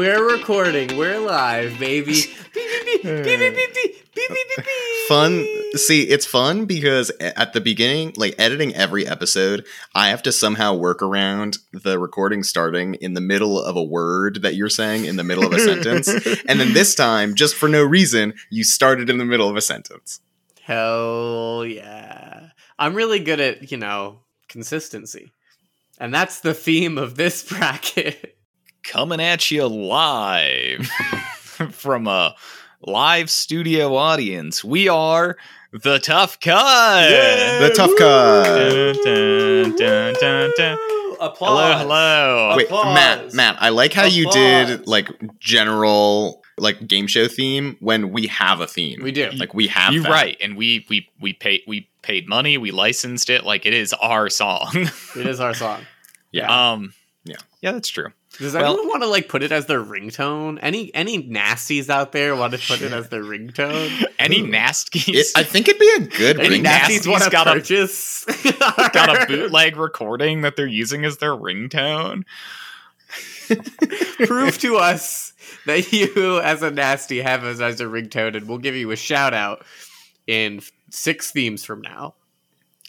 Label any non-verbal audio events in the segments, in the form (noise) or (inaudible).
Because we're recording, we're live, baby. Beep, beep, beep, beep, beep, beep, beep, beep, beep, beep, beep. Fun. See, it's fun because at the beginning, like editing every episode, I have to somehow work around the recording starting in the middle of a word that you're saying in the middle of a sentence. (laughs) And then this time, just for no reason, you started in the middle of a sentence. Hell yeah. I'm really good at, you know, consistency. And that's the theme of this (laughs) bracket. Coming at you live (laughs) from a live studio audience. We are the Tough Cut. The tough cut. Dun, dun, dun, dun, dun. Woo! Hello, hello. Wait, Applause. Matt, Matt, I like how you did like general like game show theme when we have a theme. We do. Like we have You're that. right, and we we we paid we paid money. We licensed it like it is our song. It is our song. Yeah. um. Yeah. Yeah, that's true. Does Well- anyone want to like put it as their ringtone? Any any nasties out there want to put it as their ringtone? (laughs) Any nasties? It, I think it'd be a good Any ring. nasties nasties want to got a- purchase? (laughs) got a bootleg (laughs) recording that they're using as their ringtone. Prove to us that you, as a nasty, have us as a ringtone, and we'll give you a shout out in six themes from now.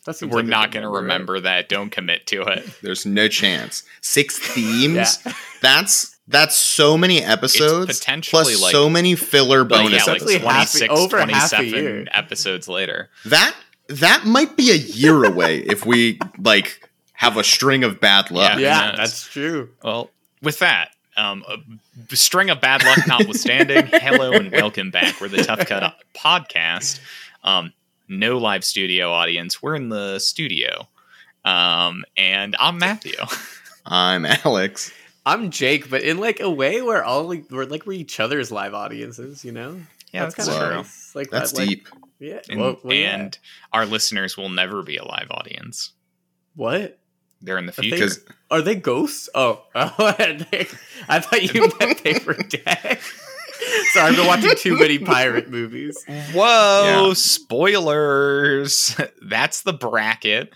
That seems We're like not going to number, right? remember that. Don't commit to it. (laughs) There's no chance. Six (laughs) themes. Yeah. That's that's so many episodes. potentially, plus like- so many filler But bonus yeah, like Basically episodes. half- 26, over half a 27 year. episodes later. That that might be a year away if we like have a string of bad luck. Who Yeah, that's true. Well, with that, um, a string of bad luck notwithstanding, (laughs) hello and welcome back. We're the Tough Cut podcast. Um, no live studio audience. We're in the studio. Um, and I'm Matthew. (laughs) I'm Alex. I'm Jake, but in like a way where all like, we're like we're each other's live audiences, you know? Yeah, that's, kinda true. nice. Like That's that, like- deep. yeah. And, well, well, yeah. and our listeners will never be a live audience. what? They're in the Are they- future. Are they ghosts? Oh, oh (laughs) I thought you meant they were dead. Sorry, I've been watching too many (laughs) pirate movies. Whoa, Yeah. spoilers. (laughs) That's the bracket.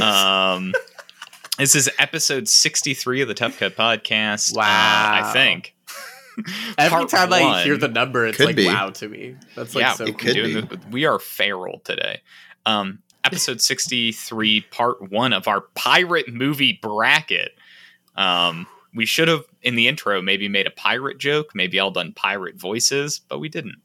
Um (laughs) this is episode 63 of the Tough Cut podcast. uh, Wow. I think. Every Part time I hear the number, it's like be. wow to me. That's like yeah, so we, it cool. could doing be. we are feral today. Um episode 63 part 1 of our pirate movie bracket. Um we should have in the intro maybe made a pirate joke, maybe all done pirate voices, but we didn't.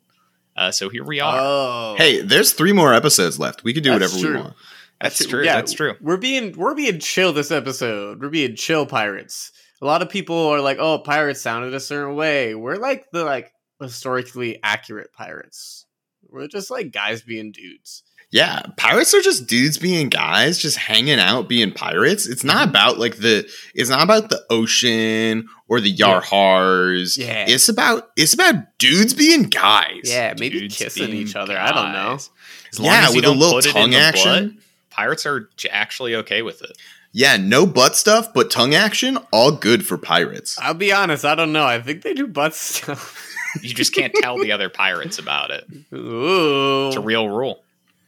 Uh, so here we are. Oh, hey, there's three more episodes left. We could do That's whatever true. we want. that's true. Yeah, that's true. We're being we're being chill this episode. We're being chill pirates. A lot of people are like, "Oh, pirates sounded a certain way." We're like the like historically accurate pirates. We're just like guys being dudes. Yeah, pirates are just dudes being guys, just hanging out, being pirates. It's Mm-hmm. not about like the. It's not about the ocean or the Yarhars. Yeah. it's about it's about dudes being guys. Yeah, maybe Dudes kissing being each other. I don't know. guys. As long Yeah, as you with a don't little put it in tongue the action. butt, pirates are j- actually okay with it. yeah, no butt stuff, but tongue action, all good for pirates. I'll be honest. I don't know. I think they do butt (laughs) stuff. You just can't tell the other pirates about it. Ooh, It's a real rule.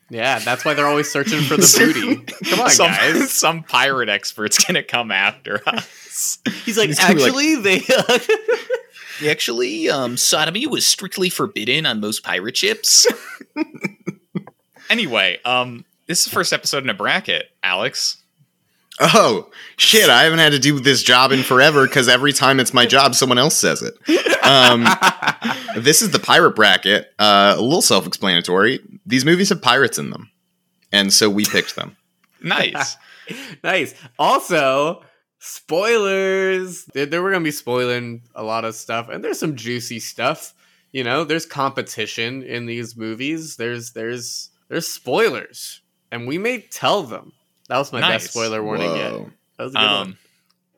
Yeah. That's why they're always searching for the booty. (laughs) Come on, some, guys. (laughs) some pirate expert's gonna come after us. He's like, He's gonna like- actually, (laughs) they. Actually, um, sodomy was strictly forbidden on most pirate ships. anyway, um, this is the first episode in a bracket, Alex. Oh shit! I haven't had to do this job in forever because every time it's my job, someone else says it. Um, (laughs) this is the pirate bracket. Uh, a little self-explanatory. These movies have pirates in them, and so we picked them. Nice. (laughs) nice. Also, spoilers. They, they were gonna be spoiling a lot of stuff, and there's some juicy stuff. You know, there's competition in these movies. There's there's there's spoilers, and we may tell them. That was my Nice. best spoiler warning yet. That was a good one. Um,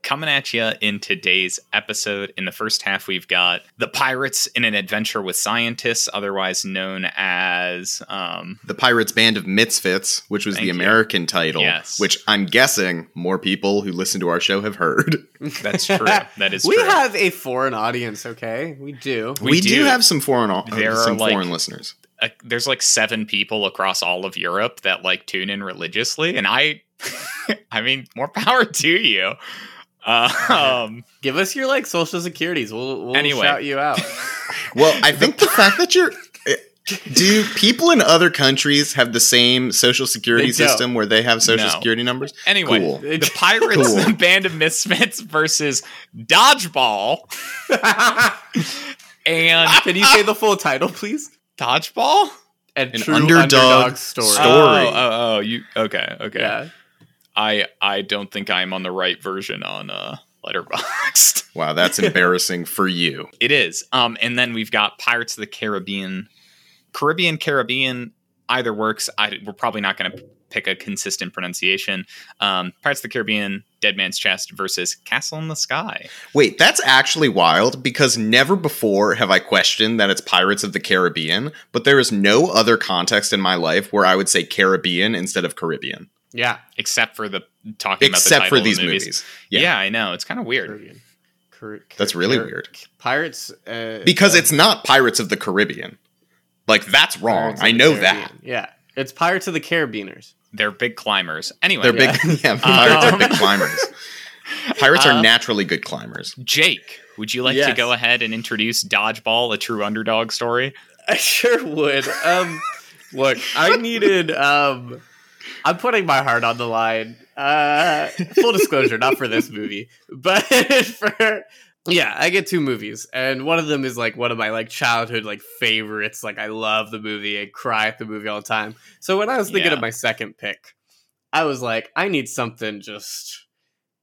coming at you in today's episode. In the first half, we've got the pirates in an adventure with scientists, otherwise known as um, The Pirates Band of Misfits, which was Thank the you. American title, Yes. which I'm guessing more people who listen to our show have heard. (laughs) That's true. That is true. we true. have a foreign audience. Okay, we do. We We, do. do. have some foreign There are, some like- foreign listeners. Uh, there's like seven people across all of Europe that like tune in religiously, and I, (laughs) I mean, more power to you. Uh, um, Give us your like social securities. We'll we'll Anyway. shout you out. (laughs) Well, I think the fact that you're. eh, Do people in other countries have the same social security system where they have social No. security numbers? anyway, Cool. the Pirates, Cool. the Band of Misfits versus Dodgeball, (laughs) and Can you say the full title, please? Dodgeball. And An true underdog underdog, story. story. Oh, oh, oh, you okay? Okay. Yeah. I I don't think I'm on the right version on uh Letterboxd. (laughs) Wow, that's embarrassing for you. It is. Um, and then we've got Pirates of the Caribbean, Caribbean, Caribbean. Either works. I, we're probably not going to pick a consistent pronunciation. Um, Pirates of the Caribbean, Dead Man's Chest versus Castle in the Sky. Wait, that's actually wild because never before have I questioned that it's Pirates of the Caribbean, but there is no other context in my life where I would say Caribbean instead of Caribbean. Yeah. Except for the talking Except about the for title of these the movies. movies. Yeah. Yeah. I know it's kind of weird. Caribbean. Car- That's really car- weird. Pirates. Uh, Because uh, it's not Pirates of the Caribbean. Like, that's wrong. I know that. Yeah. It's Pirates of the Carabiners. They're big climbers. Anyway, They're Yeah. big. Yeah, (laughs) pirates are big Um, climbers. Pirates (laughs) Uh, are naturally good climbers. Jake, would you like to go ahead and introduce Dodgeball, a true underdog story? I sure would. Um, look, I (laughs) needed. Um, I'm putting my heart on the line. Uh, full disclosure, not for this movie, but for yeah, I get two movies, and one of them is like one of my like childhood like favorites. Like I love the movie, I cry at the movie all the time. So when I was thinking Yeah. of my second pick, I was like, I need something just.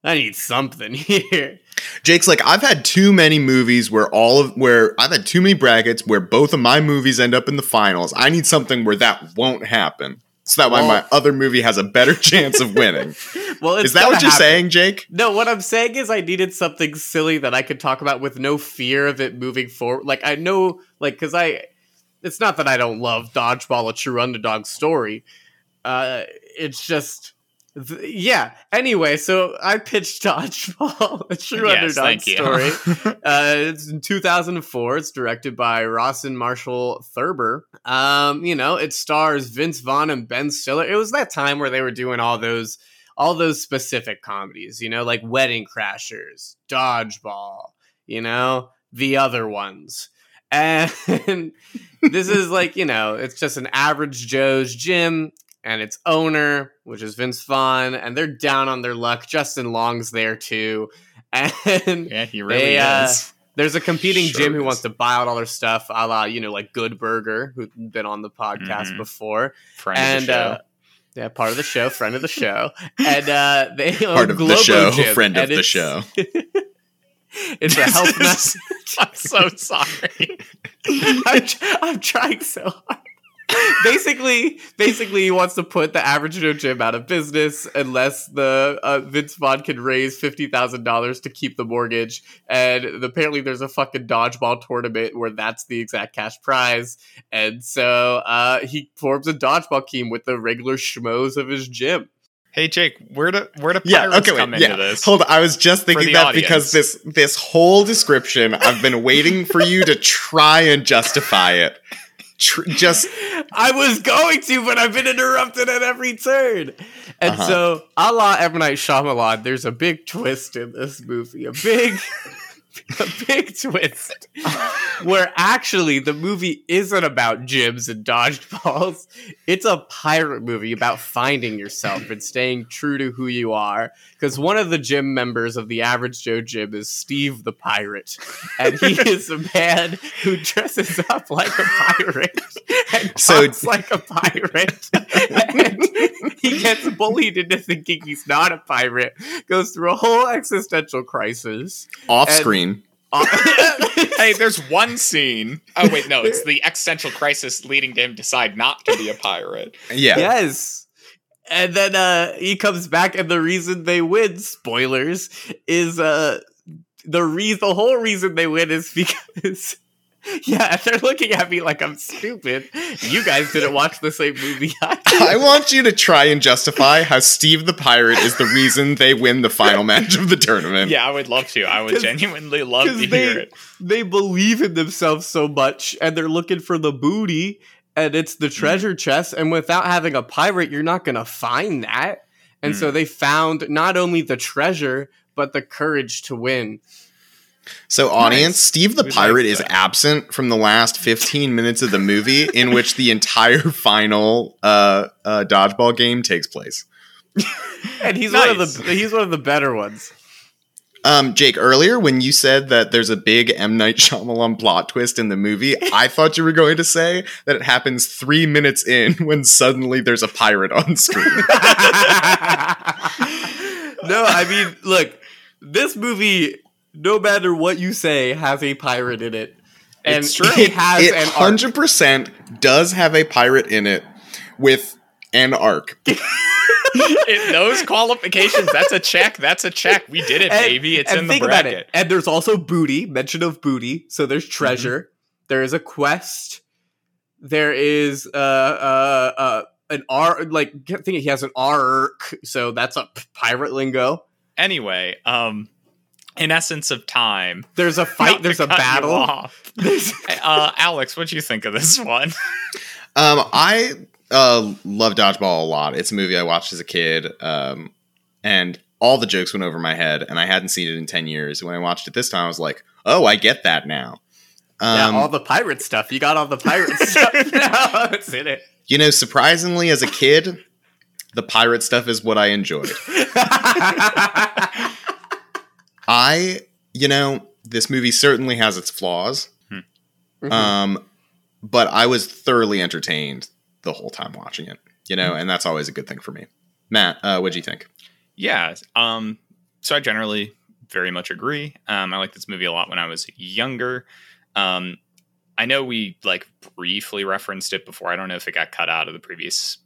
I need something (laughs) here. Jake's like, I've had too many movies where all of where I've had too many brackets where both of my movies end up in the finals. I need something where that won't happen. So that way my other movie has a better (laughs) chance of winning. (laughs) Well, Is that what you're happen. saying, Jake? No, what I'm saying is I needed something silly that I could talk about with no fear of it moving forward. Like I know, like because I, it's not that I don't love Dodgeball, a true underdog story. Uh, it's just, th- yeah. Anyway, so I pitched (laughs) Dodgeball, a true Yes, underdog story. (laughs) uh, it's in 2004. It's directed by Rawson Marshall Thurber. Um, you know, it stars Vince Vaughn and Ben Stiller. It was that time where they were doing all those all those specific comedies, you know, like Wedding Crashers, Dodgeball, you know, the other ones. And (laughs) this is like, you know, it's just an average Joe's gym and its owner, which is Vince Vaughn, and they're down on their luck. Justin Long's there too. (laughs) And Yeah, he really They, uh, is. there's a competing Sure gym who wants to buy out all their stuff, a la, you know, like Good Burger, who's been on the podcast Mhm. before Friend and of the show. uh, yeah, part of the show, friend of the show, and uh, they (laughs) Part of the show, Gym, (laughs) friend of the show. it's a health message. I'm so sorry. I'm, I'm trying so hard. Basically, basically, he wants to put the average Joe gym out of business unless the uh, Vince Vaughn can raise fifty thousand dollars to keep the mortgage. And apparently, there's a fucking dodgeball tournament where that's the exact cash prize. And so uh, he forms a dodgeball team with the regular schmoes of his gym. Hey Jake, where do where do Yeah, pirates okay, wait, come into yeah. this? Hold on. I was just thinking that audience. because this this whole description, I've been waiting for you to try and justify it. Tr- just (laughs) I was going to, but I've been interrupted at every turn. And Uh-huh. so, a la M. Night Shyamalan, there's a big twist in this movie. A big, (laughs) a big twist. (laughs) where actually the movie isn't about gyms and dodgeballs. It's a pirate movie about finding yourself and staying true to who you are. Because one of the gym members of the Average Joe Gym is Steve the Pirate. And he (laughs) is a man who dresses up like a pirate and So- talks like a pirate. and he gets bullied into thinking he's not a pirate, goes through a whole existential crisis. off And- screen. (laughs) hey, there's one scene. Oh wait, no, it's the existential crisis leading to him decide not to be a pirate. Yeah. Yes. And then uh he comes back and the reason they win, spoilers, is uh the re- the whole reason they win is because (laughs) yeah, they're looking at me like I'm stupid. You guys didn't (laughs) watch the same movie I. (laughs) I want you to try and justify how Steve the Pirate is the reason they win the final match of the tournament. Yeah, I would love to. I would genuinely love to 'cause hear it. They believe in themselves so much and they're looking for the booty and it's the mm. treasure chest and without having a pirate you're not going to find that. And so mm. they found not only the treasure but the courage to win. So, audience, Steve the We like pirate is absent from the last 15 minutes of the movie, (laughs) in which the entire final uh, uh, dodgeball game takes place. And he's one of the he's one of the better ones. Um, Jake, earlier when you said that there's a big M Night Shyamalan plot twist in the movie, I thought you were going to say that it happens three minutes in (laughs) when suddenly there's a pirate on screen. (laughs) no, I mean, look, this movie, no matter what you say, has a pirate in it. And It's true. it has it an hundred percent does have a pirate in it with an arc. (laughs) It- those qualifications, that's a check. That's a check. We did it, And- baby. It's and in the think about bracket. it. And there's also booty, mention of booty. So there's treasure. There is a quest. There is uh uh uh an R like I think he has an arc, so that's a p- pirate lingo. Anyway, um, in essence of time, There's a (laughs) fight, there's a battle. off. (laughs) There's (laughs) Uh, Alex, what do you think of this one? Um, I uh, love Dodgeball a lot. It's a movie I watched as a kid, um, and all the jokes went over my head, and I hadn't seen it in ten years. When I watched it this time, I was like, "Oh, I get that now." yeah, Um, all the pirate stuff. You got all the pirate stuff now. It's in it. you know, surprisingly, as a kid, the pirate stuff is what I enjoyed. I, you know, this movie certainly has its flaws, Mhm. um, but I was thoroughly entertained the whole time watching it. You know, and that's always a good thing for me. Matt, uh, what'd you think? Yeah. Um, so I generally very much agree. Um, I liked this movie a lot when I was younger. Um, I know we like briefly referenced it before. I don't know if it got cut out of the previous,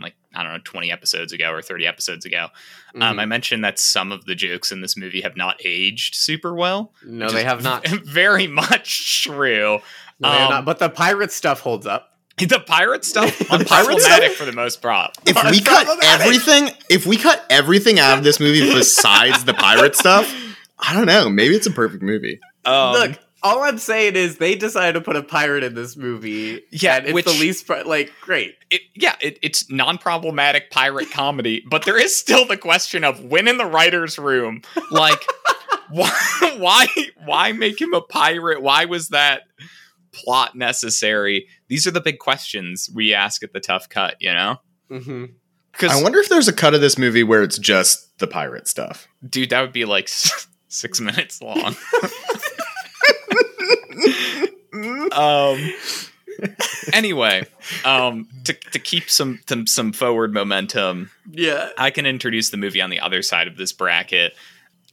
like I don't know, twenty episodes ago or thirty episodes ago. Mm-hmm. Um, I mentioned that some of the jokes in this movie have not aged super well. no, (laughs) they have not. Very much true. have Um. But the pirate stuff holds up. (laughs) The pirate stuff, (laughs) The pirate stuff- for the most part. If we cut everything, if we cut everything out of this movie besides the pirate stuff, I don't know. Maybe it's a perfect movie. Um, Look, all I'm saying is they decided to put a pirate in this movie. Yeah, and it's which- the least pri- like great. it, yeah, it, it's non-problematic pirate (laughs) comedy, but there is still the question of when in the writers' room, like, (laughs) why, why, why make him a pirate? Why was that plot necessary? These are the big questions we ask at the tough cut. You know, Mm-hmm. I wonder if there's a cut of this movie where it's just the pirate stuff. dude, that would be like s- (laughs) six minutes long. Um. (laughs) Anyway, um, to to keep some some, some forward momentum, Yeah. I can introduce the movie on the other side of this bracket,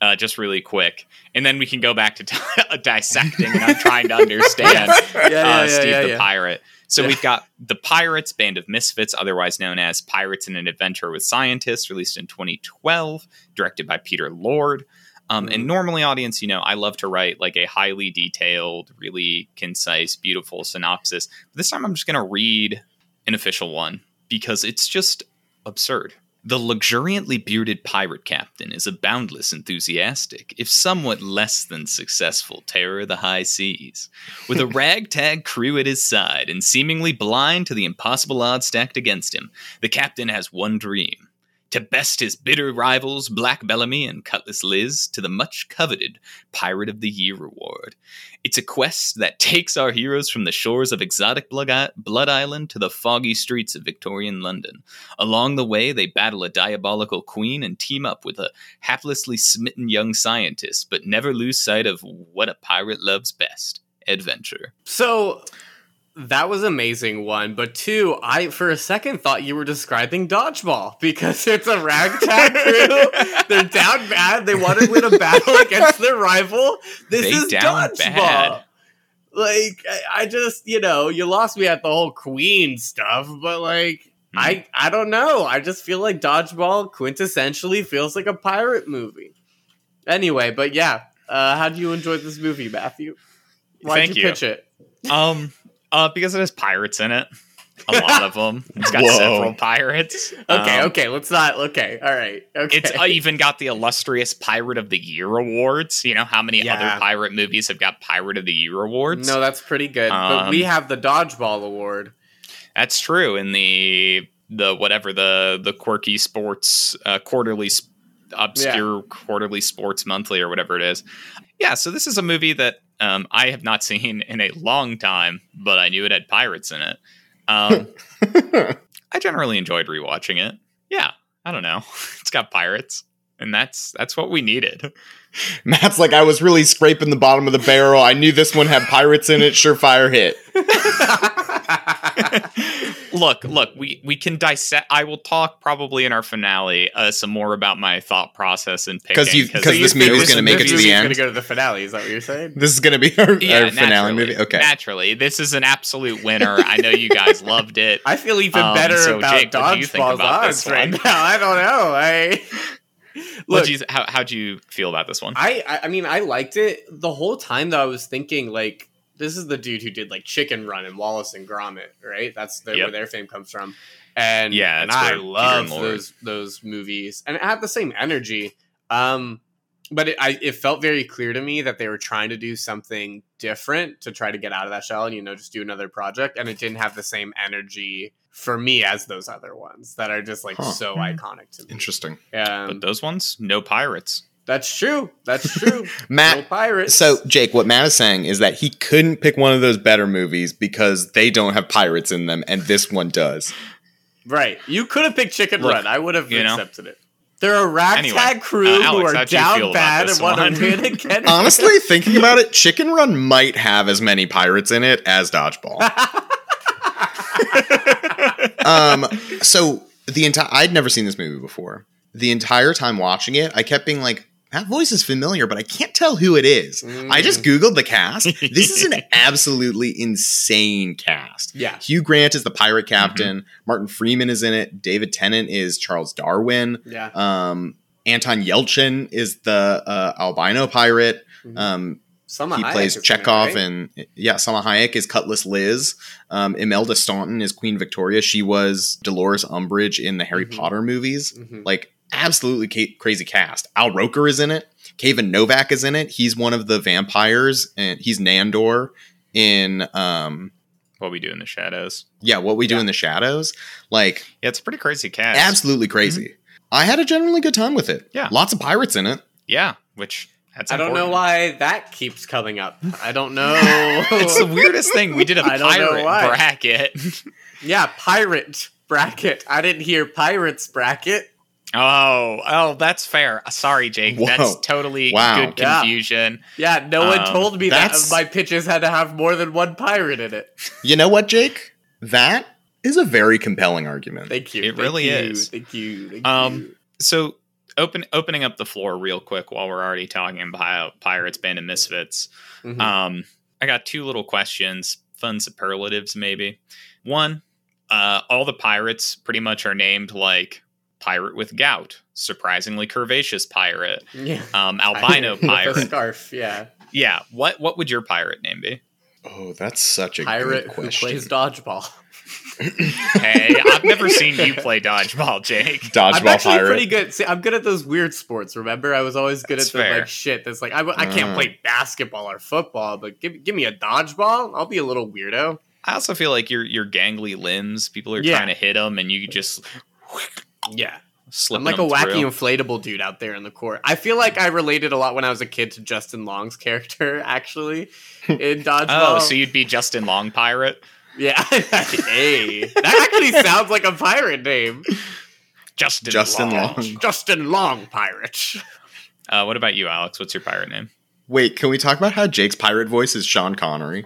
uh, just really quick, and then we can go back to t- (laughs) dissecting and I'm trying to understand Yeah, (laughs) yeah, uh, yeah, Steve yeah, the. Pirate. So we've got the Pirates, Band of Misfits, otherwise known as Pirates in an Adventure with Scientists, released in 2012, directed by Peter Lord. Um, Mm-hmm. And normally, audience, you know, I love to write like a highly detailed, really concise, beautiful synopsis. But this time, I'm just going to read an official one because it's just absurd. The luxuriantly bearded pirate captain is a boundless enthusiastic, if somewhat less than successful terror of the high seas. With a (laughs) ragtag crew at his side and seemingly blind to the impossible odds stacked against him, the captain has one dream to best his bitter rivals Black Bellamy and Cutlass Liz to the much coveted Pirate of the Year award. It's a quest that takes our heroes from the shores of exotic Blood, Blood Island to the foggy streets of Victorian London. Along the way, they battle a diabolical queen and team up with a haplessly smitten young scientist, but never lose sight of what a pirate loves best adventure. So that was amazing one, but two, I for a second thought you were describing dodgeball (laughs) because it's a ragtag (laughs) crew. They're down bad. They want to win a battle against their rival. This They is down dodgeball. bad. Like I, I just, you know, you lost me at the whole queen stuff, but like Hmm. I I don't know. I just feel like dodgeball quintessentially feels like a pirate movie. Anyway, but yeah, uh, how do you enjoy this movie, Matthew? Why'd Thank you you. pitch it? Um, uh, because it has pirates in it. A lot of them. It's got Whoa. several pirates. Okay, Um, okay, let's not. Okay, all right. Okay, It's uh, even got the illustrious Pirate of the Year awards. You know how many Yeah. other pirate movies have got Pirate of the Year awards? no, that's pretty good. but Um, we have the dodgeball award. That's true. In the the whatever the the quirky sports uh, quarterly obscure quarterly sports monthly or whatever it is. Yeah, so this is a movie that um, I have not seen in a long time, but I knew it had pirates in it. Um, (laughs) I generally enjoyed rewatching it. Yeah, I don't know. (laughs) It's got pirates, and that's that's what we needed. (laughs) Matt's like, I was really scraping the bottom of the barrel. I knew this one had pirates in it. Surefire hit. Look, look, we we can dissect. I will talk probably in our finale uh, some more about my thought process and picking 'Cause you- 'cause So this movie is gonna make it to movie's the gonna go to the finale. Is that what you're saying? This is going to be our, yeah, our finale movie. Okay. naturally, this is an absolute winner. I know you guys (laughs) loved it. I feel even Um, better so, about Jake, what do you think dodgeball's about odds right now. I don't know. I (laughs) look. you how how'd you feel about this one? I, I I mean I liked it the whole time though I was thinking like this is the dude who did like Chicken Run and Wallace and Gromit right that's the, Yep. where their fame comes from and Yeah, and I love those those movies and it had the same energy um but it, I, it felt very clear to me that they were trying to do something different to try to get out of that shell and you know just do another project and it didn't have the same energy for me as those other ones that are just like Huh. so iconic to me Interesting. um, but those ones, no pirates. That's true that's true (laughs) Matt, no pirates So, Jake, what Matt is saying is that he couldn't pick one of those better movies because they don't have pirates in them, and this one does. Right. You could have picked Chicken Look, Run. I would have you know. accepted it. They're a ragtag Anyway, crew uh, who are how'd you feel down bad and want to win (laughs) again. Honestly, thinking about it, Chicken Run might have as many pirates in it as Dodgeball. (laughs) um, so the entire I'd never seen this movie before. The entire time watching it, I kept being like, "That voice is familiar, but I can't tell who it is." I just googled the cast. This is an (laughs) absolutely insane cast. yeah. Hugh Grant is the pirate captain. Martin Freeman is in it. David Tennant is Charles Darwin. Yeah. Um, Anton Yelchin is the uh, albino pirate. Mhm. Um, he Hayek plays is in it, Chekhov, right? and yeah, Salma Hayek is Cutlass Liz. Um, Imelda Staunton is Queen Victoria. She was Dolores Umbridge in the Harry Mhm. Potter movies. Mhm. Like absolutely ca- crazy cast. Al Roker is in it. Kayvan Novak is in it. He's one of the vampires, and he's Nandor in um, What we do in the shadows. yeah, what we do Yeah. in the shadows. Like Yeah, it's a pretty crazy cast. absolutely crazy. I had a generally good time with it. Yeah. lots of pirates in it. Yeah, which that's I don't know why that keeps coming up. I don't know. (laughs) it's the weirdest thing. We did a (laughs) I pirate bracket. yeah, pirate bracket. I didn't hear pirates bracket. Oh, oh, that's fair. Sorry, Jake. Whoa. That's totally Wow. good confusion. Yeah, no one Um, told me that my pitches had to have more than one pirate in it. You know what, Jake? That is a very compelling argument. Thank you. It Thank really you, is. Thank you. Thank Um, you. So, open opening up the floor real quick while we're already talking about pirates, band of misfits. Mhm. Um, I got two little questions, fun superlatives maybe. One, uh, all the pirates pretty much are named like pirate with gout, surprisingly curvaceous pirate, yeah. um, (laughs) albino (laughs) With a pirate. scarf. Yeah. Yeah, what what would your pirate name be? oh, that's such a pirate good who question. plays dodgeball. (laughs) Hey, I've never seen you play dodgeball, Jake. Dodgeball I'm actually pirate. pretty good. See, I'm good at those weird sports. Remember, I was always good That's at the fair. like shit. That's like I, I can't Mm. play basketball or football, but give give me a dodgeball. I'll be a little weirdo. I also feel like your your gangly limbs, people are Yeah. trying to hit them, and you just Yeah. I'm like a wacky inflatable dude out there in the court. I feel like I related a lot when I was a kid to Justin Long's character (laughs) actually in (laughs) dodgeball. Oh, so you'd be Justin Long pirate? yeah, (laughs) hey, that actually sounds like a pirate name. Justin, Justin Long. Long. Justin Long pirate. Uh, what about you, Alex? What's your pirate name? Wait, can we talk about how Jake's pirate voice is Sean Connery?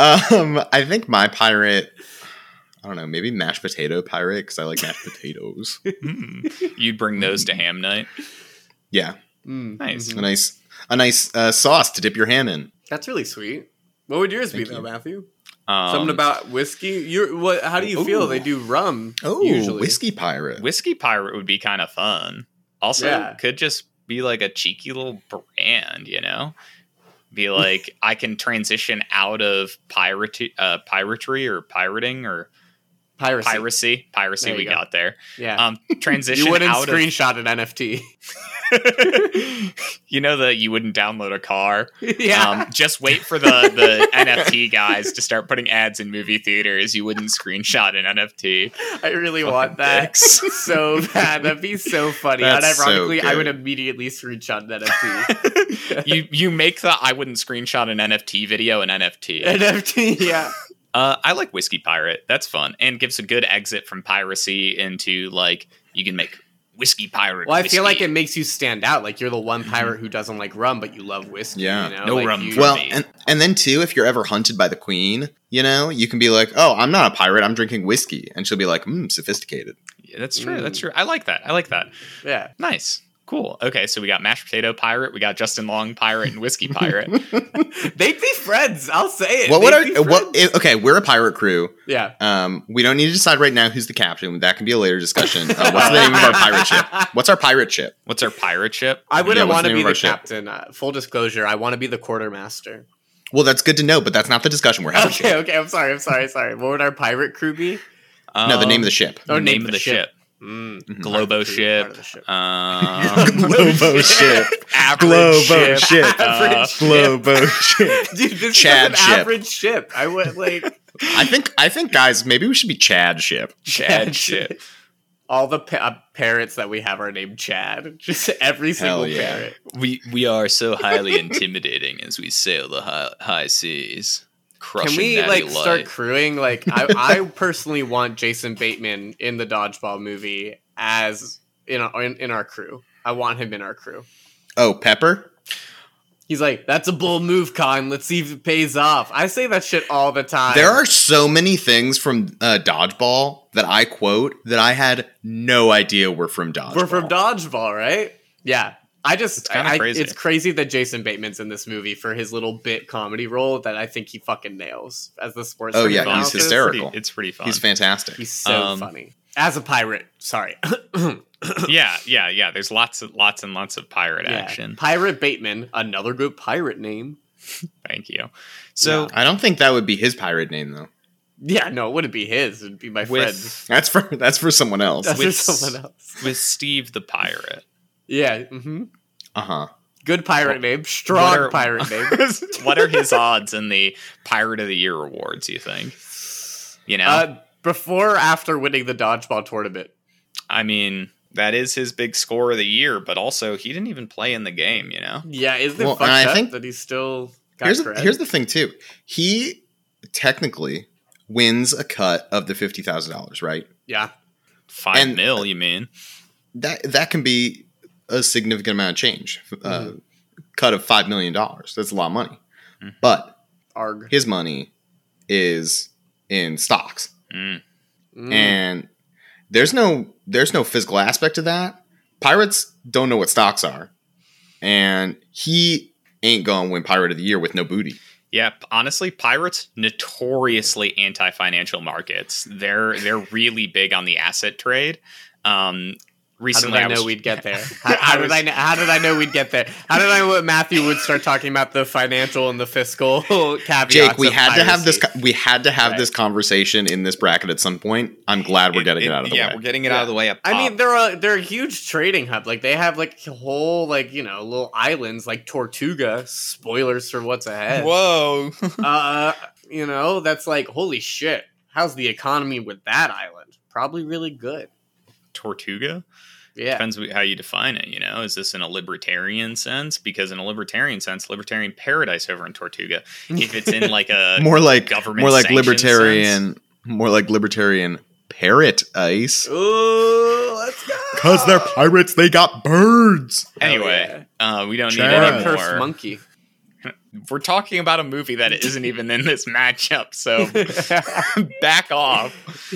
Um, I think my pirate. I don't know, maybe mashed potato pirate because I like mashed potatoes. (laughs) Hmm. You'd bring those to ham night. Yeah, Mm, Nice. mhm. a nice, a nice uh, sauce to dip your ham in. That's really sweet. What would yours Thank be though. Matthew? Um, Something about whiskey. You what? How do you feel? They do rum. Oh, usually. whiskey pirate. whiskey pirate would be kind of fun. Also, Yeah. could just be like a cheeky little brand, you know. Be (laughs) like, I can transition out of pirate, uh, piratry or pirating or Piracy. Piracy, piracy. We go. got there. Yeah. Um, transition you wouldn't out of screenshot an NFT. (laughs) you know that you wouldn't download a car. (laughs) yeah. Um, just wait for the the (laughs) NFT guys to start putting ads in movie theaters. You wouldn't screenshot an NFT. I really want that dicks. so bad. That'd be so funny. That's and so ironically, I would immediately screenshot an NFT. you you make the I wouldn't screenshot an NFT video an NFT. NFT, yeah. Uh, I like Whiskey Pirate. That's fun and gives a good exit from piracy into like you can make whiskey pirate. Well, I feel like it makes you stand out. Like you're the one pirate who doesn't like rum, but you love whiskey. Yeah. You know? No like, rum you- Well, me. and and then too, if you're ever hunted by the queen, you know, you can be like, "Oh, I'm not a pirate. I'm drinking whiskey," and she'll be like, "Hmm, sophisticated." Yeah, that's true. Mm. That's true. I like that. I like that. Yeah. Nice. Cool. Okay, so we got mashed potato pirate, we got Justin Long pirate, and whiskey pirate. (laughs) They'd be friends. I'll say it. What would They'd our what? If, okay, we're a pirate crew. yeah. Um, we don't need to decide right now who's the captain. That can be a later discussion. Uh, what's the name of our pirate ship? (laughs) What's our pirate ship? What's our pirate ship? I wouldn't what's want to be the captain. Uh, full disclosure, I want to be the quartermaster. Well, that's good to know, but that's not the discussion we're having. Okay, okay. I'm sorry. I'm sorry. Sorry. What would our pirate crew be? No, the name of the Um, ship. Oh, name of the ship. Mm. Mhm. Globo Part of the crew, ship. part ship. Um, (laughs) Globo (laughs) ship. (laughs) Globo ship. ship. uh, Globo ship. Dude, this Chad is an ship. average ship. I would like I think I think guys, maybe we should be Chad ship. Chad ship. All the pa- uh, parrots that we have are named Chad. Just every single yeah. parrot. We we are so highly intimidating as we sail the high, high seas. Crushing Can we natty like light. start crewing? Like, I, (laughs) I personally want Jason Bateman in the dodgeball movie as in our, in, in our crew. I want him in our crew. Oh, Pepper. He's like, "That's a bold move, Con. Let's see if it pays off." I say that shit all the time. There are so many things from uh, Dodgeball that I quote that I had no idea were from Dodgeball. We're from dodgeball, right? Yeah. I just It's kinda I- I- crazy. it's crazy that Jason Bateman's in this movie for his little bit comedy role that I think he fucking nails as the sports. Oh, yeah, Fun. he's It's hysterical. pretty- It's pretty fun. He's fantastic. He's so Um, funny as a pirate. Sorry, (clears throat) yeah, yeah, yeah. There's lots of lots and lots of pirate Yeah. action. Pirate Bateman, another good pirate name. (laughs) Thank you. So I don't think that would be his pirate name though. Yeah, no, it wouldn't be his. It'd be my friend's. with That's for that's for someone else. That's for someone else. with Steve the pirate. Yeah, hmm Uh huh. good pirate name, strong What are- pirate name. (laughs) what are his odds in the Pirate of the Year awards? You think? You know, Uh, before or after winning the dodgeball tournament? I mean, that is his big score of the year, but also he didn't even play in the game. You know, Yeah, isn't it Well, fucked I up think- that he's still got Here's cred? here's the thing too. He technically wins a cut of the fifty thousand dollars, right? yeah. five And- mil. You mean? That that can be a significant amount of change. Uh, Mm-hmm. cut of five million dollars. That's a lot of money. Mhm. But Arg. his money is in stocks. Mm. Mm. and there's no there's no physical aspect to that. Pirates don't know what stocks are, and he ain't going to win Pirate of the Year with no booty. Yeah, honestly, pirates notoriously anti-financial markets. They're they're really big on the asset trade. Um, recently, I, I, know was, we'd get there? (laughs) How, how did I? Know, how did I know we'd get there? How did I know what Matthew would start talking about the financial and the fiscal (laughs) caveats? Jake, we of had to have this. We had to have Right. this conversation in this bracket at some point. I'm glad we're getting it, out of the yeah, way. Yeah, we're getting it Yeah. out of the way. Up I mean, they're a they're a huge trading hub. Like they have like whole like you know little islands like Tortuga. Spoilers for what's ahead. whoa. (laughs) uh, you know that's like holy shit. How's the economy with that island? Probably really good. Tortuga Yeah. depends how you define it. You know, is this in a libertarian sense? Because in a libertarian sense, libertarian paradise over in Tortuga. If it's in like a (laughs) more like government more like sanctioned libertarian, more like libertarian parrot ice. Ooh, let's go. Cause they're pirates, they got birds. anyway, uh, we don't need Chad. any Cursed more. monkey. We're talking about a movie that isn't even in this matchup, so (laughs) back off.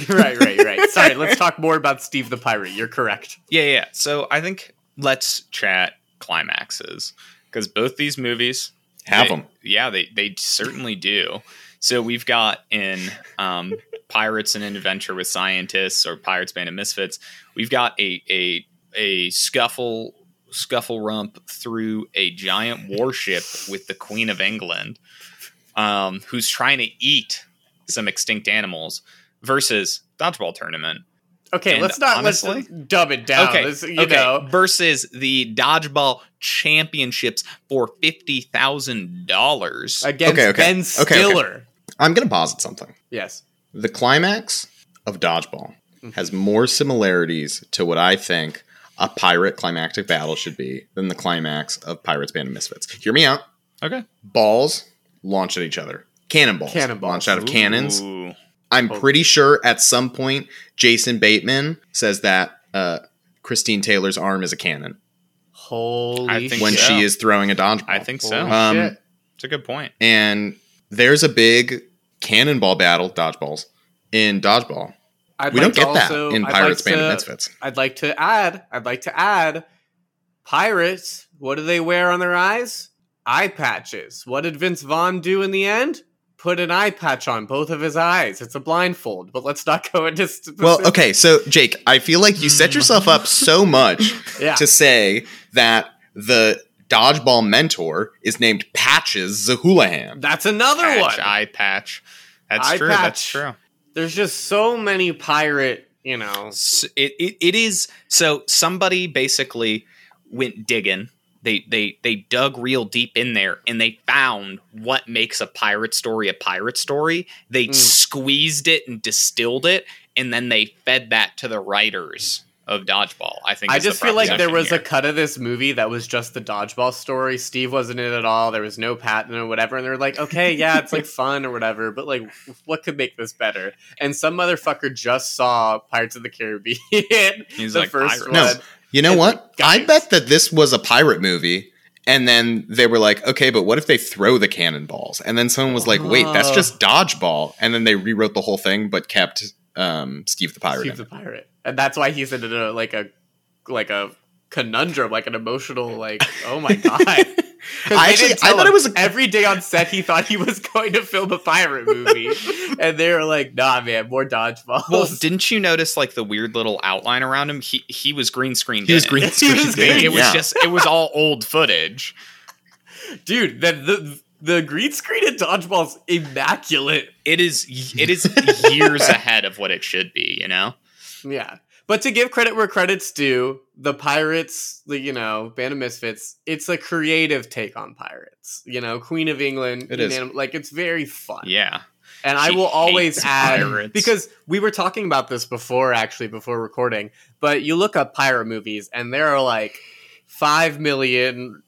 right, right, right. Sorry, let's talk more about Steve the Pirate. You're correct. Yeah, yeah. So I think let's chat climaxes because both these movies Have they- them. Yeah, they they certainly do. So we've got in um, Pirates and an Adventure with Scientists or Pirates Band of Misfits, we've got a a a scuffle scuffle rump through a giant warship with the Queen of England, um, who's trying to eat some extinct animals versus dodgeball tournament. Okay, And let's not honestly- let's dumb it down. okay, Let's, you okay. know, Versus the dodgeball championships for fifty thousand dollars. against Okay, okay. Ben Okay, okay. Stiller. I'm gonna posit something. Yes. The climax of Dodgeball Mm-hmm. has more similarities to what I think a pirate climactic battle should be than the climax of Pirates Band of Misfits. Hear me out. Okay. Balls launch at each other. Cannonballs, Cannonballs. launched out of cannons. Ooh. I'm Oh. pretty sure at some point Jason Bateman says that uh, Christine Taylor's arm is a cannon Holy I think when so. she is throwing a dodgeball. I think so. Um. It's a good point. and there's a big cannonball battle, dodgeballs in dodgeball. I'd we like don't to get that also- in I'd Pirates like Band of to- Misfits. I'd like to add. I'd like to add. Pirates. What do they wear on their eyes? Eye patches. What did Vince Vaughn do in the end? Put an eye patch on both of his eyes. It's a blindfold. But let's not go into. Specific. Well, okay, so Jake, I feel like you set hmm. yourself up so much (laughs) Yeah. to say that the dodgeball mentor is named Patches O'Houlihan. That's another Patch, one. eye patch. That's Eye true. That's true. There's just so many pirate. You know. It, it, it is so somebody basically went digging they they they dug real deep in there and they found what makes a pirate story a pirate story they Mm. squeezed it and distilled it and then they fed that to the writers of dodgeball i think I just feel like there was here. a cut of this movie that was just the dodgeball story. Steve wasn't in it at all. There was no Patton or whatever. And they're like, okay, yeah, it's like (laughs) fun or whatever, but like, what could make this better? And some motherfucker just saw Pirates of the Caribbean. (laughs) He's the like, first "Pirates." No. one. You know And, what? guys- I bet that this was a pirate movie. And then they were like, okay, but what if they throw the cannonballs? And then someone was like, wait, that's Oh. just dodgeball. And then they rewrote the whole thing, but kept um, Steve the Pirate. Steve the it. pirate, and that's why he's in a like a like a conundrum, like an emotional, like oh my (laughs) god. I actually- I thought it was a- every day on set. He thought he was (laughs) going to film a pirate movie, (laughs) and they were like, "Nah, man, more dodgeballs." well didn't you notice like the weird little outline around him he he was green screened He was green He was screened. it was yeah. just it was all old footage dude, the the the green screen at dodgeball's immaculate. it is it is years (laughs) ahead of what it should be you know Yeah. But to give credit where credit's due, the Pirates, the you know, Band of Misfits, it's a creative take on pirates. You know, Queen of England, It is. Unanim- like it's very fun. yeah And I will always add pirates. because we were talking about this before, actually, before recording. But you look up pirate movies, and there are like five million, a-